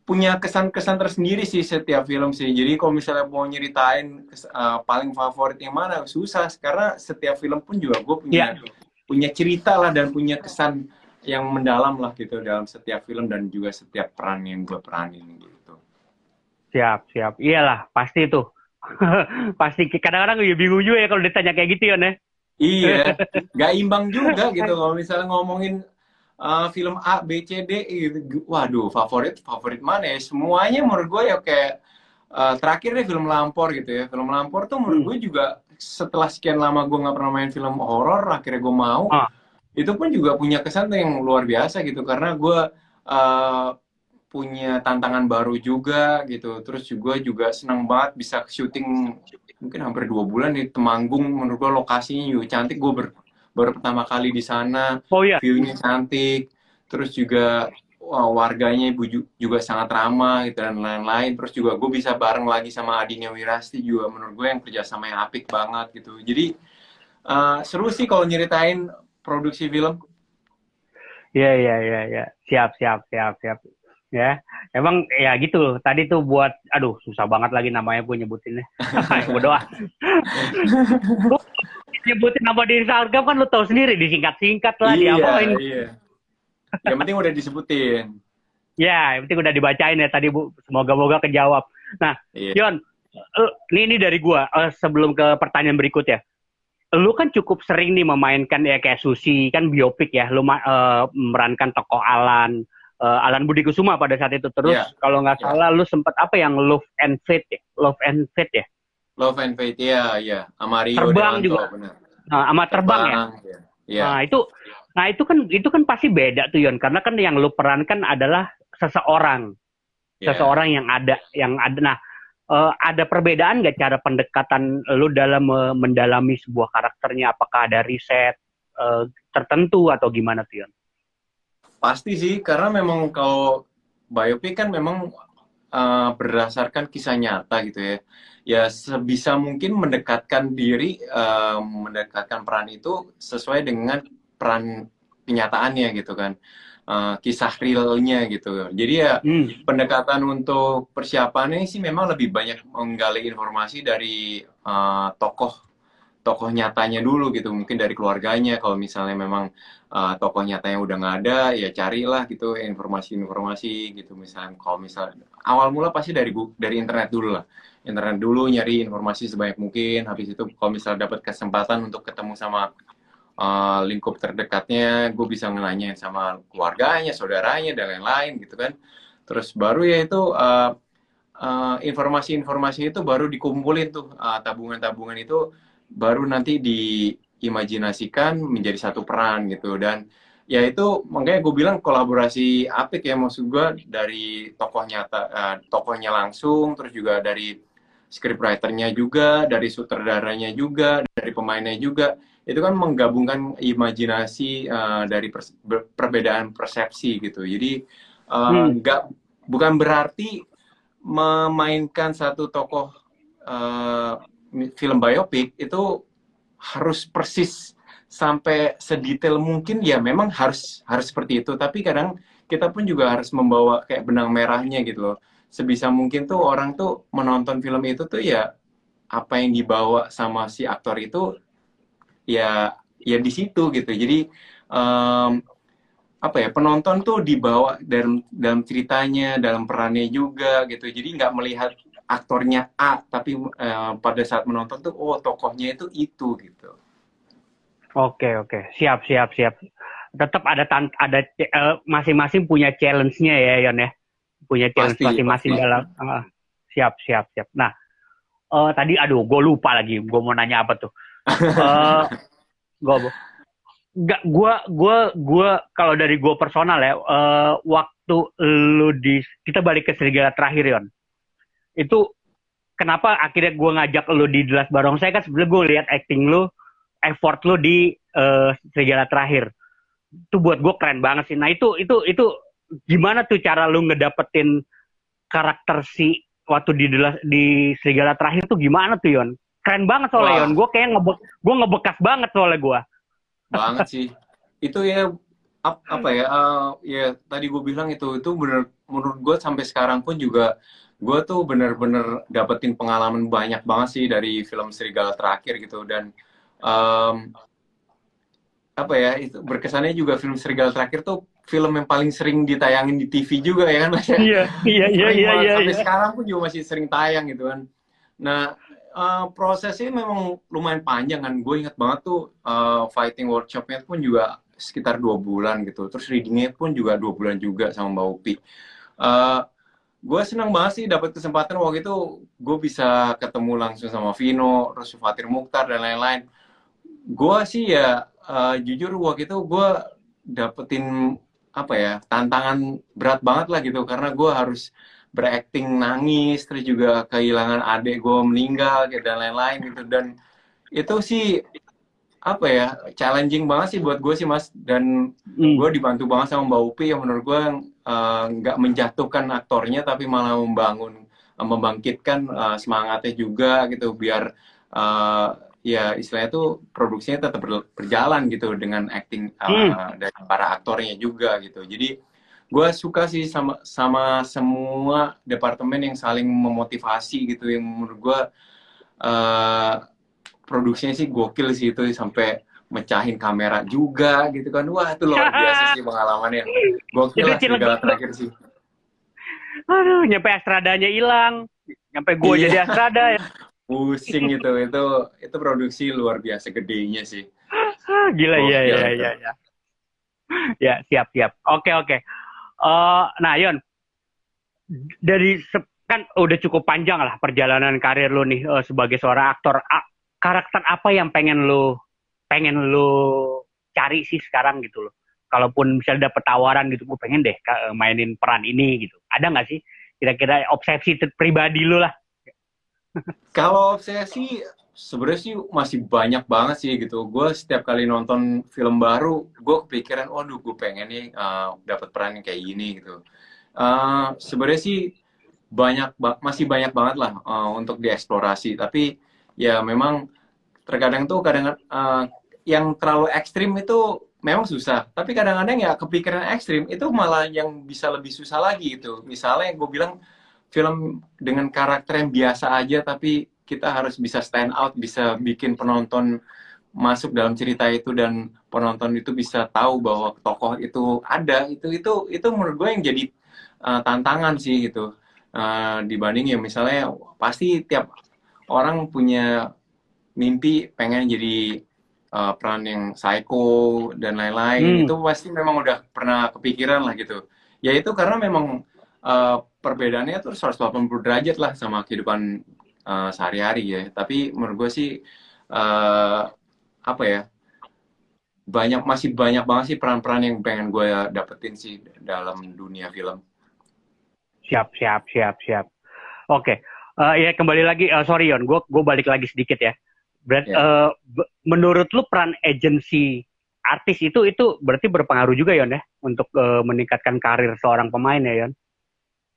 punya kesan-kesan tersendiri sih setiap film sih jadi kalau misalnya mau nyeritain uh, paling favorit yang mana susah karena setiap film pun juga gue punya yeah punya cerita lah dan punya kesan yang mendalam lah gitu dalam setiap film dan juga setiap peran yang gue peranin gitu. Siap, siap. Iyalah, pasti itu. pasti kadang-kadang gue bingung juga ya kalau ditanya kayak gitu ya, ne. Iya, gak imbang juga gitu kalau misalnya ngomongin uh, film A, B, C, D gitu. Waduh, favorit favorit mana ya? Semuanya menurut gue ya kayak uh, terakhir deh film Lampor gitu ya. Film Lampor tuh menurut hmm. gue juga setelah sekian lama gue nggak pernah main film horor akhirnya gue mau ah. itu pun juga punya kesan yang luar biasa gitu karena gue uh, punya tantangan baru juga gitu. Terus juga juga senang banget bisa syuting mungkin hampir dua bulan di Temanggung. Menurut gue lokasinya juga cantik. Gue ber, baru pertama kali di sana. Oh, iya. viewnya cantik. Terus juga warganya ibu juga sangat ramah gitu dan lain-lain. Terus juga gue bisa bareng lagi sama Adinya Wirasti juga. Menurut gue yang kerjasama yang apik banget gitu. Jadi uh, seru sih kalau nyeritain produksi film. Iya iya iya ya siap siap siap siap ya emang ya gitu tadi tuh buat aduh susah banget lagi namanya gue nyebutinnya berdoa nyebutin nama di Instagram kan lu tahu sendiri disingkat-singkat lah iya, diapain iya yang penting udah disebutin. Ya, yang penting udah dibacain ya tadi Bu. Semoga-moga kejawab. Nah, yeah. Yon, ini, ini dari gua uh, sebelum ke pertanyaan berikut ya. Lu kan cukup sering nih memainkan ya kayak Susi kan biopik ya, lu uh, memerankan tokoh Alan, uh, Alan Budi Kusuma pada saat itu. Terus yeah. kalau nggak yeah. salah lu sempat apa yang Love and Fate ya? Love and Fate ya? Love and Fate ya, ya. Sama Rio Terbang juga. Benar. Nah, sama terbang, terbang ya. ya. Nah, itu Nah itu kan itu kan pasti beda tuh Yon karena kan yang lu perankan adalah seseorang, yeah. seseorang yang ada yang ada. Nah uh, ada perbedaan nggak cara pendekatan lu dalam uh, mendalami sebuah karakternya? Apakah ada riset uh, tertentu atau gimana tuh Yon? Pasti sih karena memang kalau biopic kan memang uh, berdasarkan kisah nyata gitu ya. Ya sebisa mungkin mendekatkan diri, uh, mendekatkan peran itu sesuai dengan peran kenyataannya gitu kan uh, kisah realnya gitu jadi ya hmm. pendekatan untuk persiapannya sih memang lebih banyak menggali informasi dari uh, tokoh tokoh nyatanya dulu gitu mungkin dari keluarganya. Kalau misalnya memang uh, tokoh nyatanya udah nggak ada ya carilah gitu informasi-informasi gitu. Misalnya kalau misalnya awal mula pasti dari dari internet dulu lah. Internet dulu nyari informasi sebanyak mungkin. Habis itu kalau misalnya dapat kesempatan untuk ketemu sama uh, lingkup terdekatnya gue bisa nanya sama keluarganya saudaranya dan lain-lain gitu kan. Terus baru ya itu uh, uh, informasi-informasi itu baru dikumpulin tuh uh, tabungan-tabungan itu baru nanti diimajinasikan menjadi satu peran gitu. Dan ya itu makanya gue bilang kolaborasi apik ya maksud gue dari tokohnya uh, tokohnya langsung terus juga dari scriptwriternya juga dari sutradaranya juga dari pemainnya juga. Itu kan menggabungkan imajinasi uh, dari pers perbedaan persepsi gitu. Jadi nggak uh, hmm. bukan berarti memainkan satu tokoh uh, film biopik itu harus persis sampai sedetail mungkin ya memang harus harus seperti itu. Tapi kadang kita pun juga harus membawa kayak benang merahnya gitu loh. Sebisa mungkin tuh orang tuh menonton film itu tuh ya apa yang dibawa sama si aktor itu ya ya di situ gitu. Jadi um, apa ya penonton tuh dibawa dalam dalam ceritanya dalam perannya juga gitu. Jadi nggak melihat aktornya A tapi uh, pada saat menonton tuh oh tokohnya itu itu gitu Oke oke siap siap siap. Tetap ada tan ada uh, masing-masing punya challenge-nya ya Yon ya. Punya challenge masing-masing dalam uh, siap siap siap. Nah uh, tadi aduh gue lupa lagi gue mau nanya apa tuh. uh, gue Gak, gue gue gue kalau dari gue personal ya, uh, waktu lu di kita balik ke serigala terakhir Yon, itu kenapa akhirnya gue ngajak lu di jelas barong? Saya kan sebenarnya gue lihat acting lu effort lo di uh, serigala terakhir. Itu buat gue keren banget sih. Nah itu itu itu gimana tuh cara lu ngedapetin karakter si waktu di di serigala terakhir tuh gimana tuh Yon? Keren banget soalnya Yon. Gue kayak ngebe gue ngebekas banget soalnya gue banget sih. Itu ya ap, apa ya uh, ya tadi gue bilang itu itu bener menurut gue sampai sekarang pun juga gue tuh bener-bener dapetin pengalaman banyak banget sih dari film Serigala terakhir gitu dan um, apa ya itu berkesannya juga film Serigala terakhir tuh film yang paling sering ditayangin di TV juga ya kan mas iya iya iya iya iya sampai iya. sekarang pun juga masih sering tayang gitu kan. Nah uh, prosesnya memang lumayan panjang kan. Gue ingat banget tuh uh, fighting workshopnya pun juga sekitar dua bulan gitu. Terus readingnya pun juga dua bulan juga sama Mbak Upi. Uh, gue senang banget sih dapat kesempatan waktu itu. Gue bisa ketemu langsung sama Vino terus Fatir Mukhtar dan lain-lain. Gue sih ya uh, jujur waktu itu gue dapetin apa ya tantangan berat banget lah gitu. Karena gue harus berakting nangis terus juga kehilangan adik gue meninggal gitu, dan lain-lain gitu. Dan itu sih apa ya challenging banget sih buat gue sih mas. Dan hmm. gue dibantu banget sama Mbak Upi. Yang menurut gue nggak uh, menjatuhkan aktornya tapi malah membangun uh, membangkitkan uh, semangatnya juga gitu biar uh, ya istilahnya tuh produksinya tetap berjalan gitu dengan acting uh, hmm. dari para aktornya juga gitu jadi gue suka sih sama sama semua departemen yang saling memotivasi gitu yang menurut gue uh, produksinya sih gokil sih itu sampai mecahin kamera juga gitu kan. Wah itu luar biasa sih pengalamannya. Gokil lah segala terakhir sih. Aduh nyampe astradanya hilang. Nyampe gue iya. jadi astrada ya. Pusing itu. Itu itu produksi luar biasa gedenya sih. Gila oh, ya ya ya ya ya siap siap. Oke oke. Uh, nah Yon. Dari kan udah cukup panjang lah perjalanan karir lo nih uh, sebagai seorang aktor. A karakter apa yang pengen lo pengen lo cari sih sekarang gitu loh kalaupun misalnya dapet tawaran gitu gue pengen deh mainin peran ini gitu ada nggak sih kira-kira obsesi pribadi lo lah kalau sih sebenarnya sih masih banyak banget sih gitu. Gue setiap kali nonton film baru, gue kepikiran, waduh gue pengen nih uh, dapat peran yang kayak gini gitu. Uh, sebenarnya sih banyak masih banyak banget lah uh, untuk dieksplorasi. Tapi ya memang terkadang tuh kadang uh, yang terlalu ekstrim itu memang susah. Tapi kadang-kadang ya kepikiran ekstrim itu malah yang bisa lebih susah lagi gitu. Misalnya gue bilang film dengan karakter yang biasa aja tapi kita harus bisa stand out bisa bikin penonton masuk dalam cerita itu dan penonton itu bisa tahu bahwa tokoh itu ada itu itu itu menurut gue yang jadi uh, tantangan sih gitu uh, dibanding ya misalnya pasti tiap orang punya mimpi pengen jadi uh, peran yang psycho dan lain-lain hmm. itu pasti memang udah pernah kepikiran lah gitu ya itu karena memang uh, perbedaannya tuh 180 derajat lah sama kehidupan uh, sehari-hari ya tapi menurut gue sih uh, apa ya banyak masih banyak banget sih peran-peran yang pengen gue dapetin sih dalam dunia film siap siap siap siap oke okay. uh, ya kembali lagi uh, sorry Yon gue gue balik lagi sedikit ya Berarti yeah. uh, menurut lu peran agensi artis itu itu berarti berpengaruh juga Yon ya untuk uh, meningkatkan karir seorang pemain ya Yon?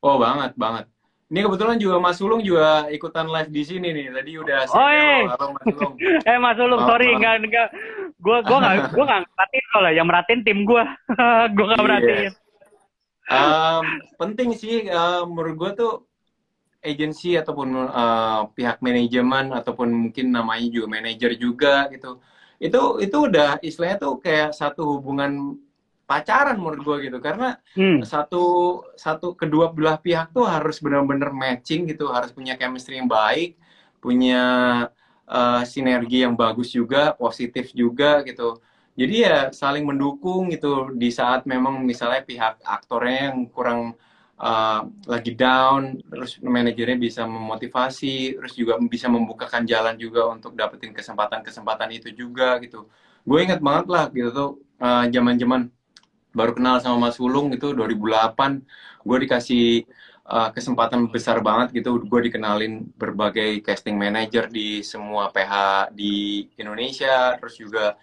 Oh banget banget. Ini kebetulan juga Mas Sulung juga ikutan live di sini nih. Tadi udah Oh, eh. Mas Sulung. eh Mas Sulung, oh, sorry enggak enggak gua gua enggak gua enggak merhatiin kalau yang merhatiin tim gua. gua enggak merhatiin. Um, penting sih uh, menurut gua tuh agensi ataupun uh, pihak manajemen ataupun mungkin namanya juga manajer juga gitu. Itu itu udah istilahnya tuh kayak satu hubungan pacaran menurut gue gitu. Karena hmm. satu satu kedua belah pihak tuh harus benar-benar matching gitu. Harus punya chemistry yang baik punya uh, sinergi yang bagus juga positif juga gitu. Jadi ya saling mendukung gitu. Di saat memang misalnya pihak aktornya yang kurang uh, lagi down, terus manajernya bisa memotivasi, terus juga bisa membukakan jalan juga untuk dapetin kesempatan-kesempatan itu juga gitu. Gue inget banget lah gitu tuh uh, zaman-zaman baru kenal sama Mas Sulung itu 2008, gue dikasih uh, kesempatan besar banget gitu, gue dikenalin berbagai casting manager di semua PH di Indonesia, terus juga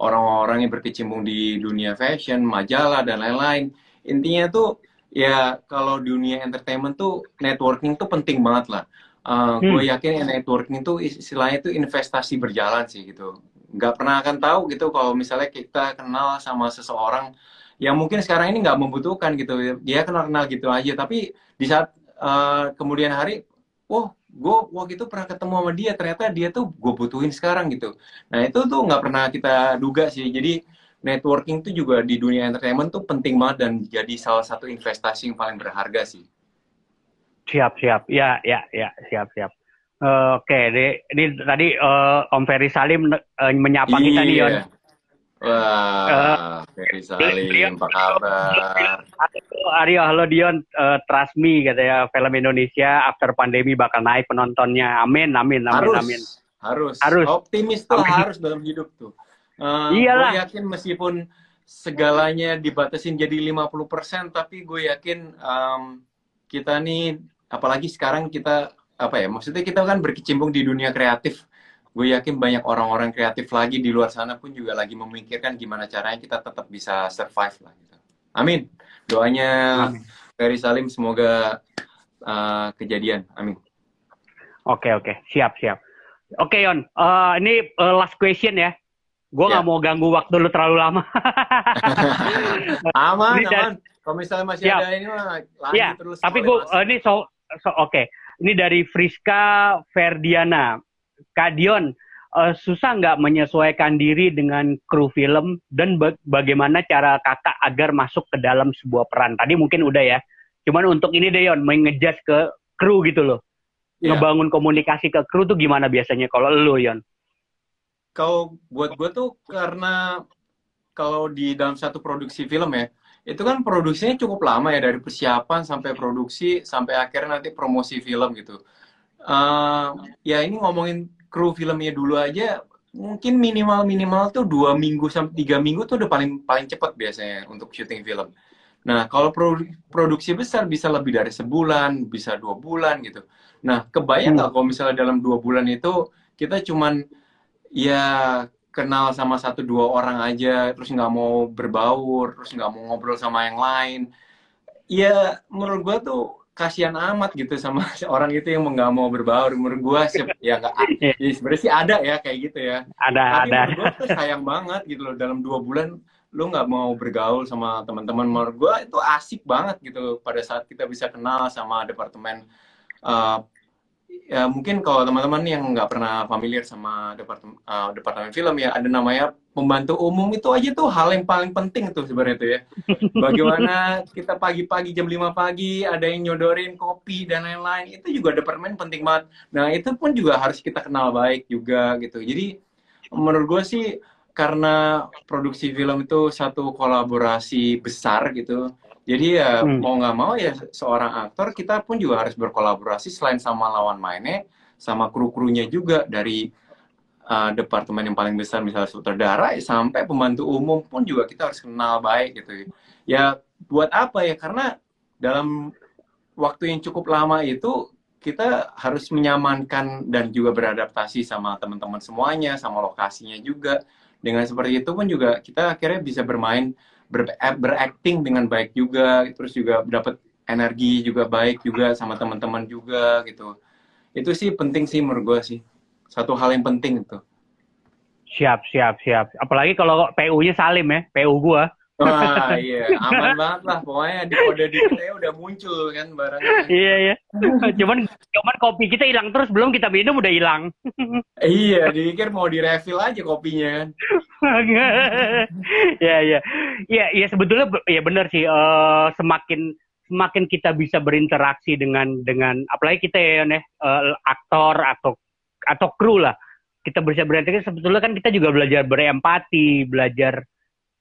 orang-orang yang berkecimpung di dunia fashion, majalah dan lain-lain. Intinya tuh ya kalau dunia entertainment tuh networking tuh penting banget lah. Uh, hmm. Gue yakin networking tuh istilahnya itu investasi berjalan sih gitu. Nggak pernah akan tahu gitu kalau misalnya kita kenal sama seseorang yang mungkin sekarang ini nggak membutuhkan gitu. Dia kenal-kenal gitu aja. Tapi di saat uh, kemudian hari, oh gue waktu itu pernah ketemu sama dia. Ternyata dia tuh gue butuhin sekarang gitu. Nah itu tuh nggak pernah kita duga sih. Jadi networking itu juga di dunia entertainment tuh penting banget dan jadi salah satu investasi yang paling berharga sih. Siap, siap. Ya, ya, ya, siap, siap. Uh, Oke, okay. ini, tadi uh, Om Ferry Salim uh, menyapa iya. kita nih, Yon. Wah, uh, Ferry Salim, apa kabar? Aryo, halo Dion, uh, trust me katanya film Indonesia after pandemi bakal naik penontonnya. Amin, amin, amin, harus, amin. Harus, harus. Optimis tuh amin. harus dalam hidup tuh. Uh, Iyalah. Gue yakin meskipun segalanya dibatasin jadi 50%, tapi gue yakin um, kita nih, apalagi sekarang kita, apa ya, maksudnya kita kan berkecimpung di dunia kreatif. Gue yakin banyak orang-orang kreatif lagi di luar sana pun juga lagi memikirkan gimana caranya kita tetap bisa survive lah. Gitu. Amin. Doanya Amin. Ferry Salim semoga uh, kejadian. Amin. Oke, oke. Siap, siap. Oke, Yon. Uh, ini uh, last question ya. Gue nggak yeah. mau ganggu waktu lu terlalu lama. aman, ini aman. Kalau misalnya masih siap. ada ini mah lanjut ya, terus. Tapi gue uh, ini so, so oke. Okay. Ini dari Friska Ferdiana. Kadion, uh, susah nggak menyesuaikan diri dengan kru film dan ba bagaimana cara kakak agar masuk ke dalam sebuah peran? Tadi mungkin udah ya. Cuman untuk ini deh Yon, mengejas ke kru gitu loh. Yeah. Ngebangun komunikasi ke kru tuh gimana biasanya kalau lu Yon? Kalau buat gue tuh karena kalau di dalam satu produksi film ya itu kan produksinya cukup lama ya dari persiapan sampai produksi sampai akhirnya nanti promosi film gitu. Uh, ya ini ngomongin kru filmnya dulu aja mungkin minimal minimal tuh dua minggu sampai tiga minggu tuh udah paling paling cepat biasanya untuk syuting film. Nah kalau produksi besar bisa lebih dari sebulan bisa dua bulan gitu. Nah kebayang nggak hmm. kalau misalnya dalam dua bulan itu kita cuman ya kenal sama satu dua orang aja terus nggak mau berbaur terus nggak mau ngobrol sama yang lain. Ya menurut gue tuh kasihan amat gitu sama orang itu yang nggak mau berbaur. Menurut gue sih ya nggak ya sebenarnya sih ada ya kayak gitu ya. Ada tapi ada. menurut gue tuh sayang banget gitu loh. Dalam dua bulan lu nggak mau bergaul sama teman-teman. Menurut gue itu asik banget gitu pada saat kita bisa kenal sama departemen uh, ya mungkin kalau teman-teman yang nggak pernah familiar sama departemen uh, departemen film ya ada namanya pembantu umum itu aja tuh hal yang paling penting tuh sebenarnya tuh ya. Bagaimana kita pagi-pagi jam 5 pagi ada yang nyodorin kopi dan lain-lain itu juga departemen penting banget. Nah itu pun juga harus kita kenal baik juga gitu. Jadi menurut gue sih karena produksi film itu satu kolaborasi besar gitu jadi ya hmm. mau nggak mau ya seorang aktor kita pun juga harus berkolaborasi selain sama lawan mainnya, sama kru-krunya juga dari uh, departemen yang paling besar misalnya sutradara sampai pembantu umum pun juga kita harus kenal baik gitu. Ya buat apa ya? Karena dalam waktu yang cukup lama itu kita harus menyamankan dan juga beradaptasi sama teman-teman semuanya, sama lokasinya juga. Dengan seperti itu pun juga kita akhirnya bisa bermain ber berakting dengan baik juga terus juga dapat energi juga baik juga sama teman-teman juga gitu itu sih penting sih menurut gue sih satu hal yang penting itu siap siap siap apalagi kalau PU-nya Salim ya PU gue Wah iya, aman banget lah. Pokoknya di kode di kita udah muncul kan barangnya. iya iya. Cuman cuman kopi kita hilang terus belum kita minum udah hilang. iya, dipikir mau direfill aja kopinya kan. Iya iya. Iya iya sebetulnya ya benar sih uh, semakin semakin kita bisa berinteraksi dengan dengan apalagi kita ya nih uh, aktor atau atau kru lah. Kita bisa berinteraksi sebetulnya kan kita juga belajar berempati, belajar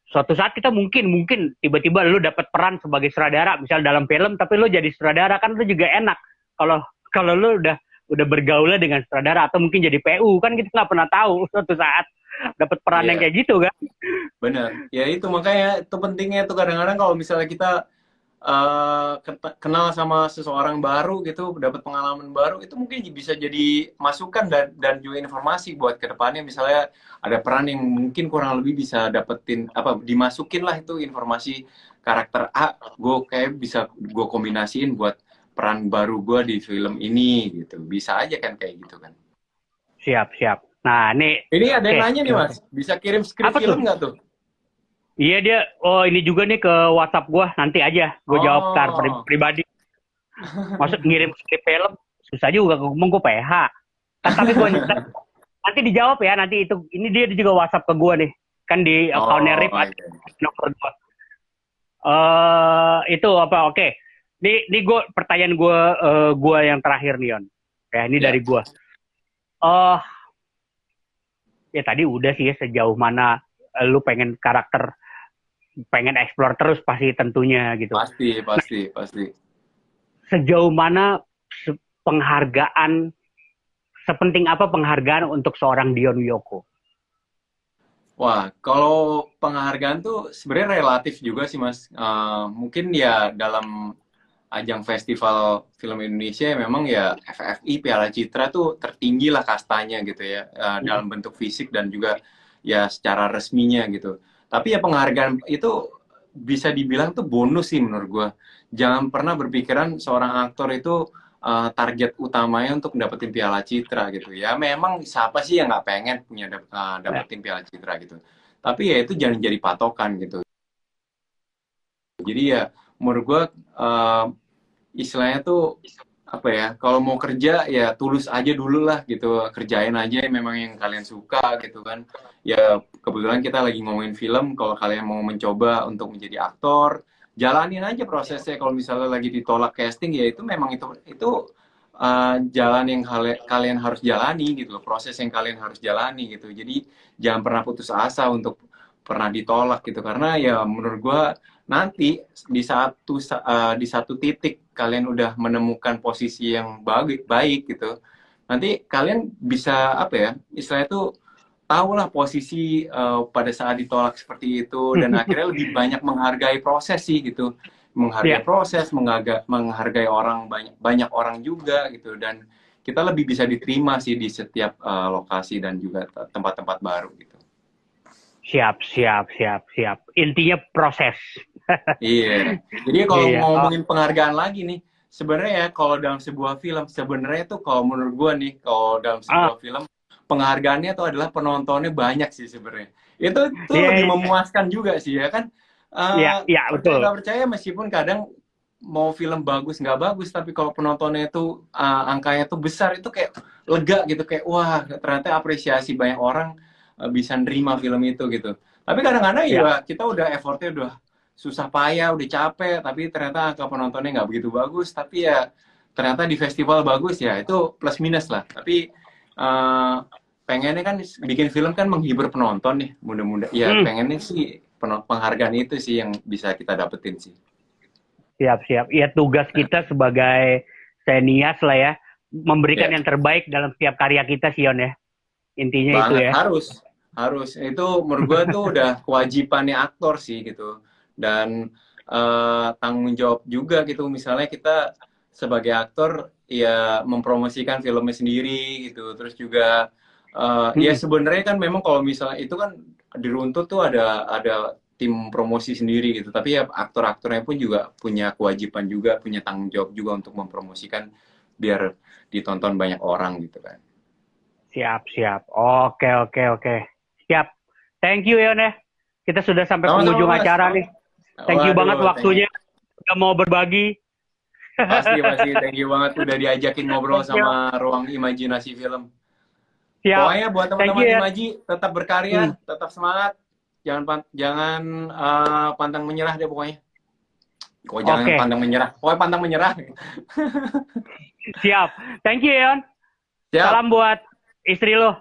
suatu saat kita mungkin mungkin tiba-tiba lu dapat peran sebagai sutradara misal dalam film tapi lu jadi sutradara kan lu juga enak kalau kalau lu udah udah bergaulnya dengan sutradara atau mungkin jadi PU kan kita nggak pernah tahu suatu saat dapat peran yeah. yang kayak gitu kan benar ya itu makanya itu pentingnya tuh kadang-kadang kalau misalnya kita uh, kenal sama seseorang baru gitu, dapat pengalaman baru, itu mungkin bisa jadi masukan dan dan juga informasi buat ke depannya. Misalnya ada peran yang mungkin kurang lebih bisa dapetin apa dimasukin lah itu informasi karakter A, gue kayak bisa gue kombinasiin buat peran baru gue di film ini gitu. Bisa aja kan kayak gitu kan. Siap siap. Nah ini. Ini ada yang nanya nih mas, bisa kirim skrip film nggak tuh? Iya dia, oh ini juga nih ke WhatsApp gue nanti aja, gue oh. jawab tar pri pribadi. Maksud ngirim skrip film, susah juga ngomong gue PH. Kan, tapi gue nanti dijawab ya, nanti itu, ini dia juga WhatsApp ke gue nih, kan di oh, accountnya Rip ada nomor gue. Uh, itu apa? Oke, okay. ini, ini gue pertanyaan gue, uh, gue yang terakhir nih On. Ya ini yeah. dari gue. Oh, uh, ya tadi udah sih ya sejauh mana lu pengen karakter pengen explore terus pasti tentunya gitu. Pasti, pasti, nah, pasti. Sejauh mana penghargaan sepenting apa penghargaan untuk seorang Dion Wiyoko? Wah, kalau penghargaan tuh sebenarnya relatif juga sih mas. Uh, mungkin ya dalam ajang festival film Indonesia memang ya FFI Piala Citra tuh tertinggi lah kastanya gitu ya uh, dalam bentuk fisik dan juga ya secara resminya gitu. Tapi ya penghargaan itu bisa dibilang tuh bonus sih menurut gue. Jangan pernah berpikiran seorang aktor itu uh, target utamanya untuk dapetin piala citra gitu. Ya memang siapa sih yang nggak pengen punya dap uh, dapetin piala citra gitu. Tapi ya itu jangan jadi patokan gitu. Jadi ya menurut gue uh, istilahnya tuh apa ya kalau mau kerja ya tulus aja dulu lah gitu kerjain aja memang yang kalian suka gitu kan. Ya kebetulan kita lagi ngomongin film kalau kalian mau mencoba untuk menjadi aktor jalanin aja prosesnya. Kalau misalnya lagi ditolak casting ya itu memang itu itu uh, jalan yang kalian harus jalani gitu loh proses yang kalian harus jalani gitu. Jadi jangan pernah putus asa untuk pernah ditolak gitu. Karena ya menurut gue nanti di satu uh, di satu titik kalian udah menemukan posisi yang baik baik gitu nanti kalian bisa apa ya istilah itu tahulah posisi uh, pada saat ditolak seperti itu dan akhirnya lebih banyak menghargai proses sih gitu menghargai yeah. proses menghargai menghargai orang banyak banyak orang juga gitu dan kita lebih bisa diterima sih di setiap uh, lokasi dan juga tempat-tempat baru gitu Siap, siap, siap, siap. Intinya proses. Iya. Jadi kalau iya. ngomongin penghargaan lagi nih, sebenarnya ya kalau dalam sebuah film, sebenarnya tuh kalau menurut gua nih, kalau dalam sebuah ah. film, penghargaannya tuh adalah penontonnya banyak sih sebenarnya. Itu tuh yeah, lebih yeah. memuaskan juga sih ya kan. Iya, uh, yeah, yeah, betul. Gak percaya meskipun kadang mau film bagus nggak bagus tapi kalau penontonnya itu uh, angkanya tuh besar itu kayak lega gitu kayak wah ternyata apresiasi banyak orang uh, bisa nerima film itu gitu tapi kadang-kadang ya. ya kita udah effortnya udah susah payah udah capek tapi ternyata angka penontonnya nggak begitu bagus tapi ya ternyata di festival bagus ya itu plus minus lah tapi uh, pengennya kan bikin film kan menghibur penonton nih mudah-mudahan ya hmm. pengennya sih penghargaan itu sih yang bisa kita dapetin sih Siap, siap. Ya tugas kita sebagai senias lah ya, memberikan yeah. yang terbaik dalam setiap karya kita, Sion ya. Intinya Banget, itu ya. Harus, harus. Itu menurut gue tuh udah kewajibannya aktor sih gitu. Dan uh, tanggung jawab juga gitu. Misalnya kita sebagai aktor ya mempromosikan filmnya sendiri gitu. Terus juga uh, hmm. ya sebenarnya kan memang kalau misalnya itu kan diruntut tuh ada ada tim promosi sendiri gitu. Tapi ya aktor-aktornya pun juga punya kewajiban juga punya tanggung jawab juga untuk mempromosikan biar ditonton banyak orang gitu kan. Siap siap. Oke oke oke. Siap. Thank you Yon ya kita sudah sampai penghujung acara nih thank you Waduh, banget waktunya udah mau berbagi pasti pasti thank you banget udah diajakin ngobrol sama ruang imajinasi film Siap. Pokoknya buat teman-teman ya. Imaji tetap berkarya, hmm. tetap semangat jangan pan jangan uh, pantang menyerah deh pokoknya. Kok jangan okay. pantang menyerah. Pokoknya pantang menyerah. Siap. Thank you, Yon. Siap. Salam buat istri lo.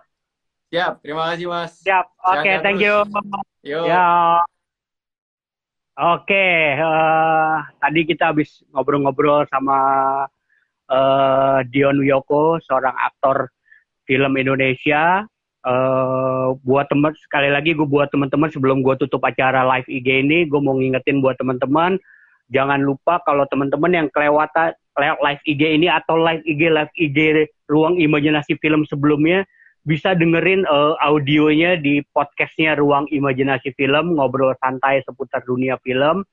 Siap. Terima kasih, Mas. Siap. Oke, okay, thank you. Yo. Ya. Oke, uh, tadi kita habis ngobrol-ngobrol sama uh, Dion Wiyoko, seorang aktor film Indonesia. Uh, buat teman sekali lagi gue buat teman-teman sebelum gue tutup acara live IG ini gue mau ngingetin buat teman-teman jangan lupa kalau teman-teman yang kelewatan live IG ini atau live IG live IG ruang imajinasi film sebelumnya bisa dengerin uh, audionya di podcastnya ruang imajinasi film ngobrol santai seputar dunia film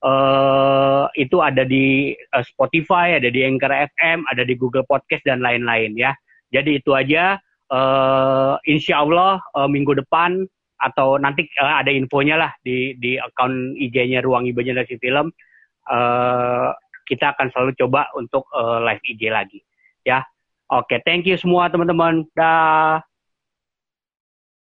uh, itu ada di uh, Spotify ada di Anchor FM ada di Google Podcast dan lain-lain ya jadi itu aja uh, insya Allah uh, minggu depan atau nanti uh, ada infonya lah di di akun IG-nya Ruang Imajinasi Film. Uh, kita akan selalu coba untuk uh, live IG lagi, ya. Oke, thank you semua teman-teman. Dah.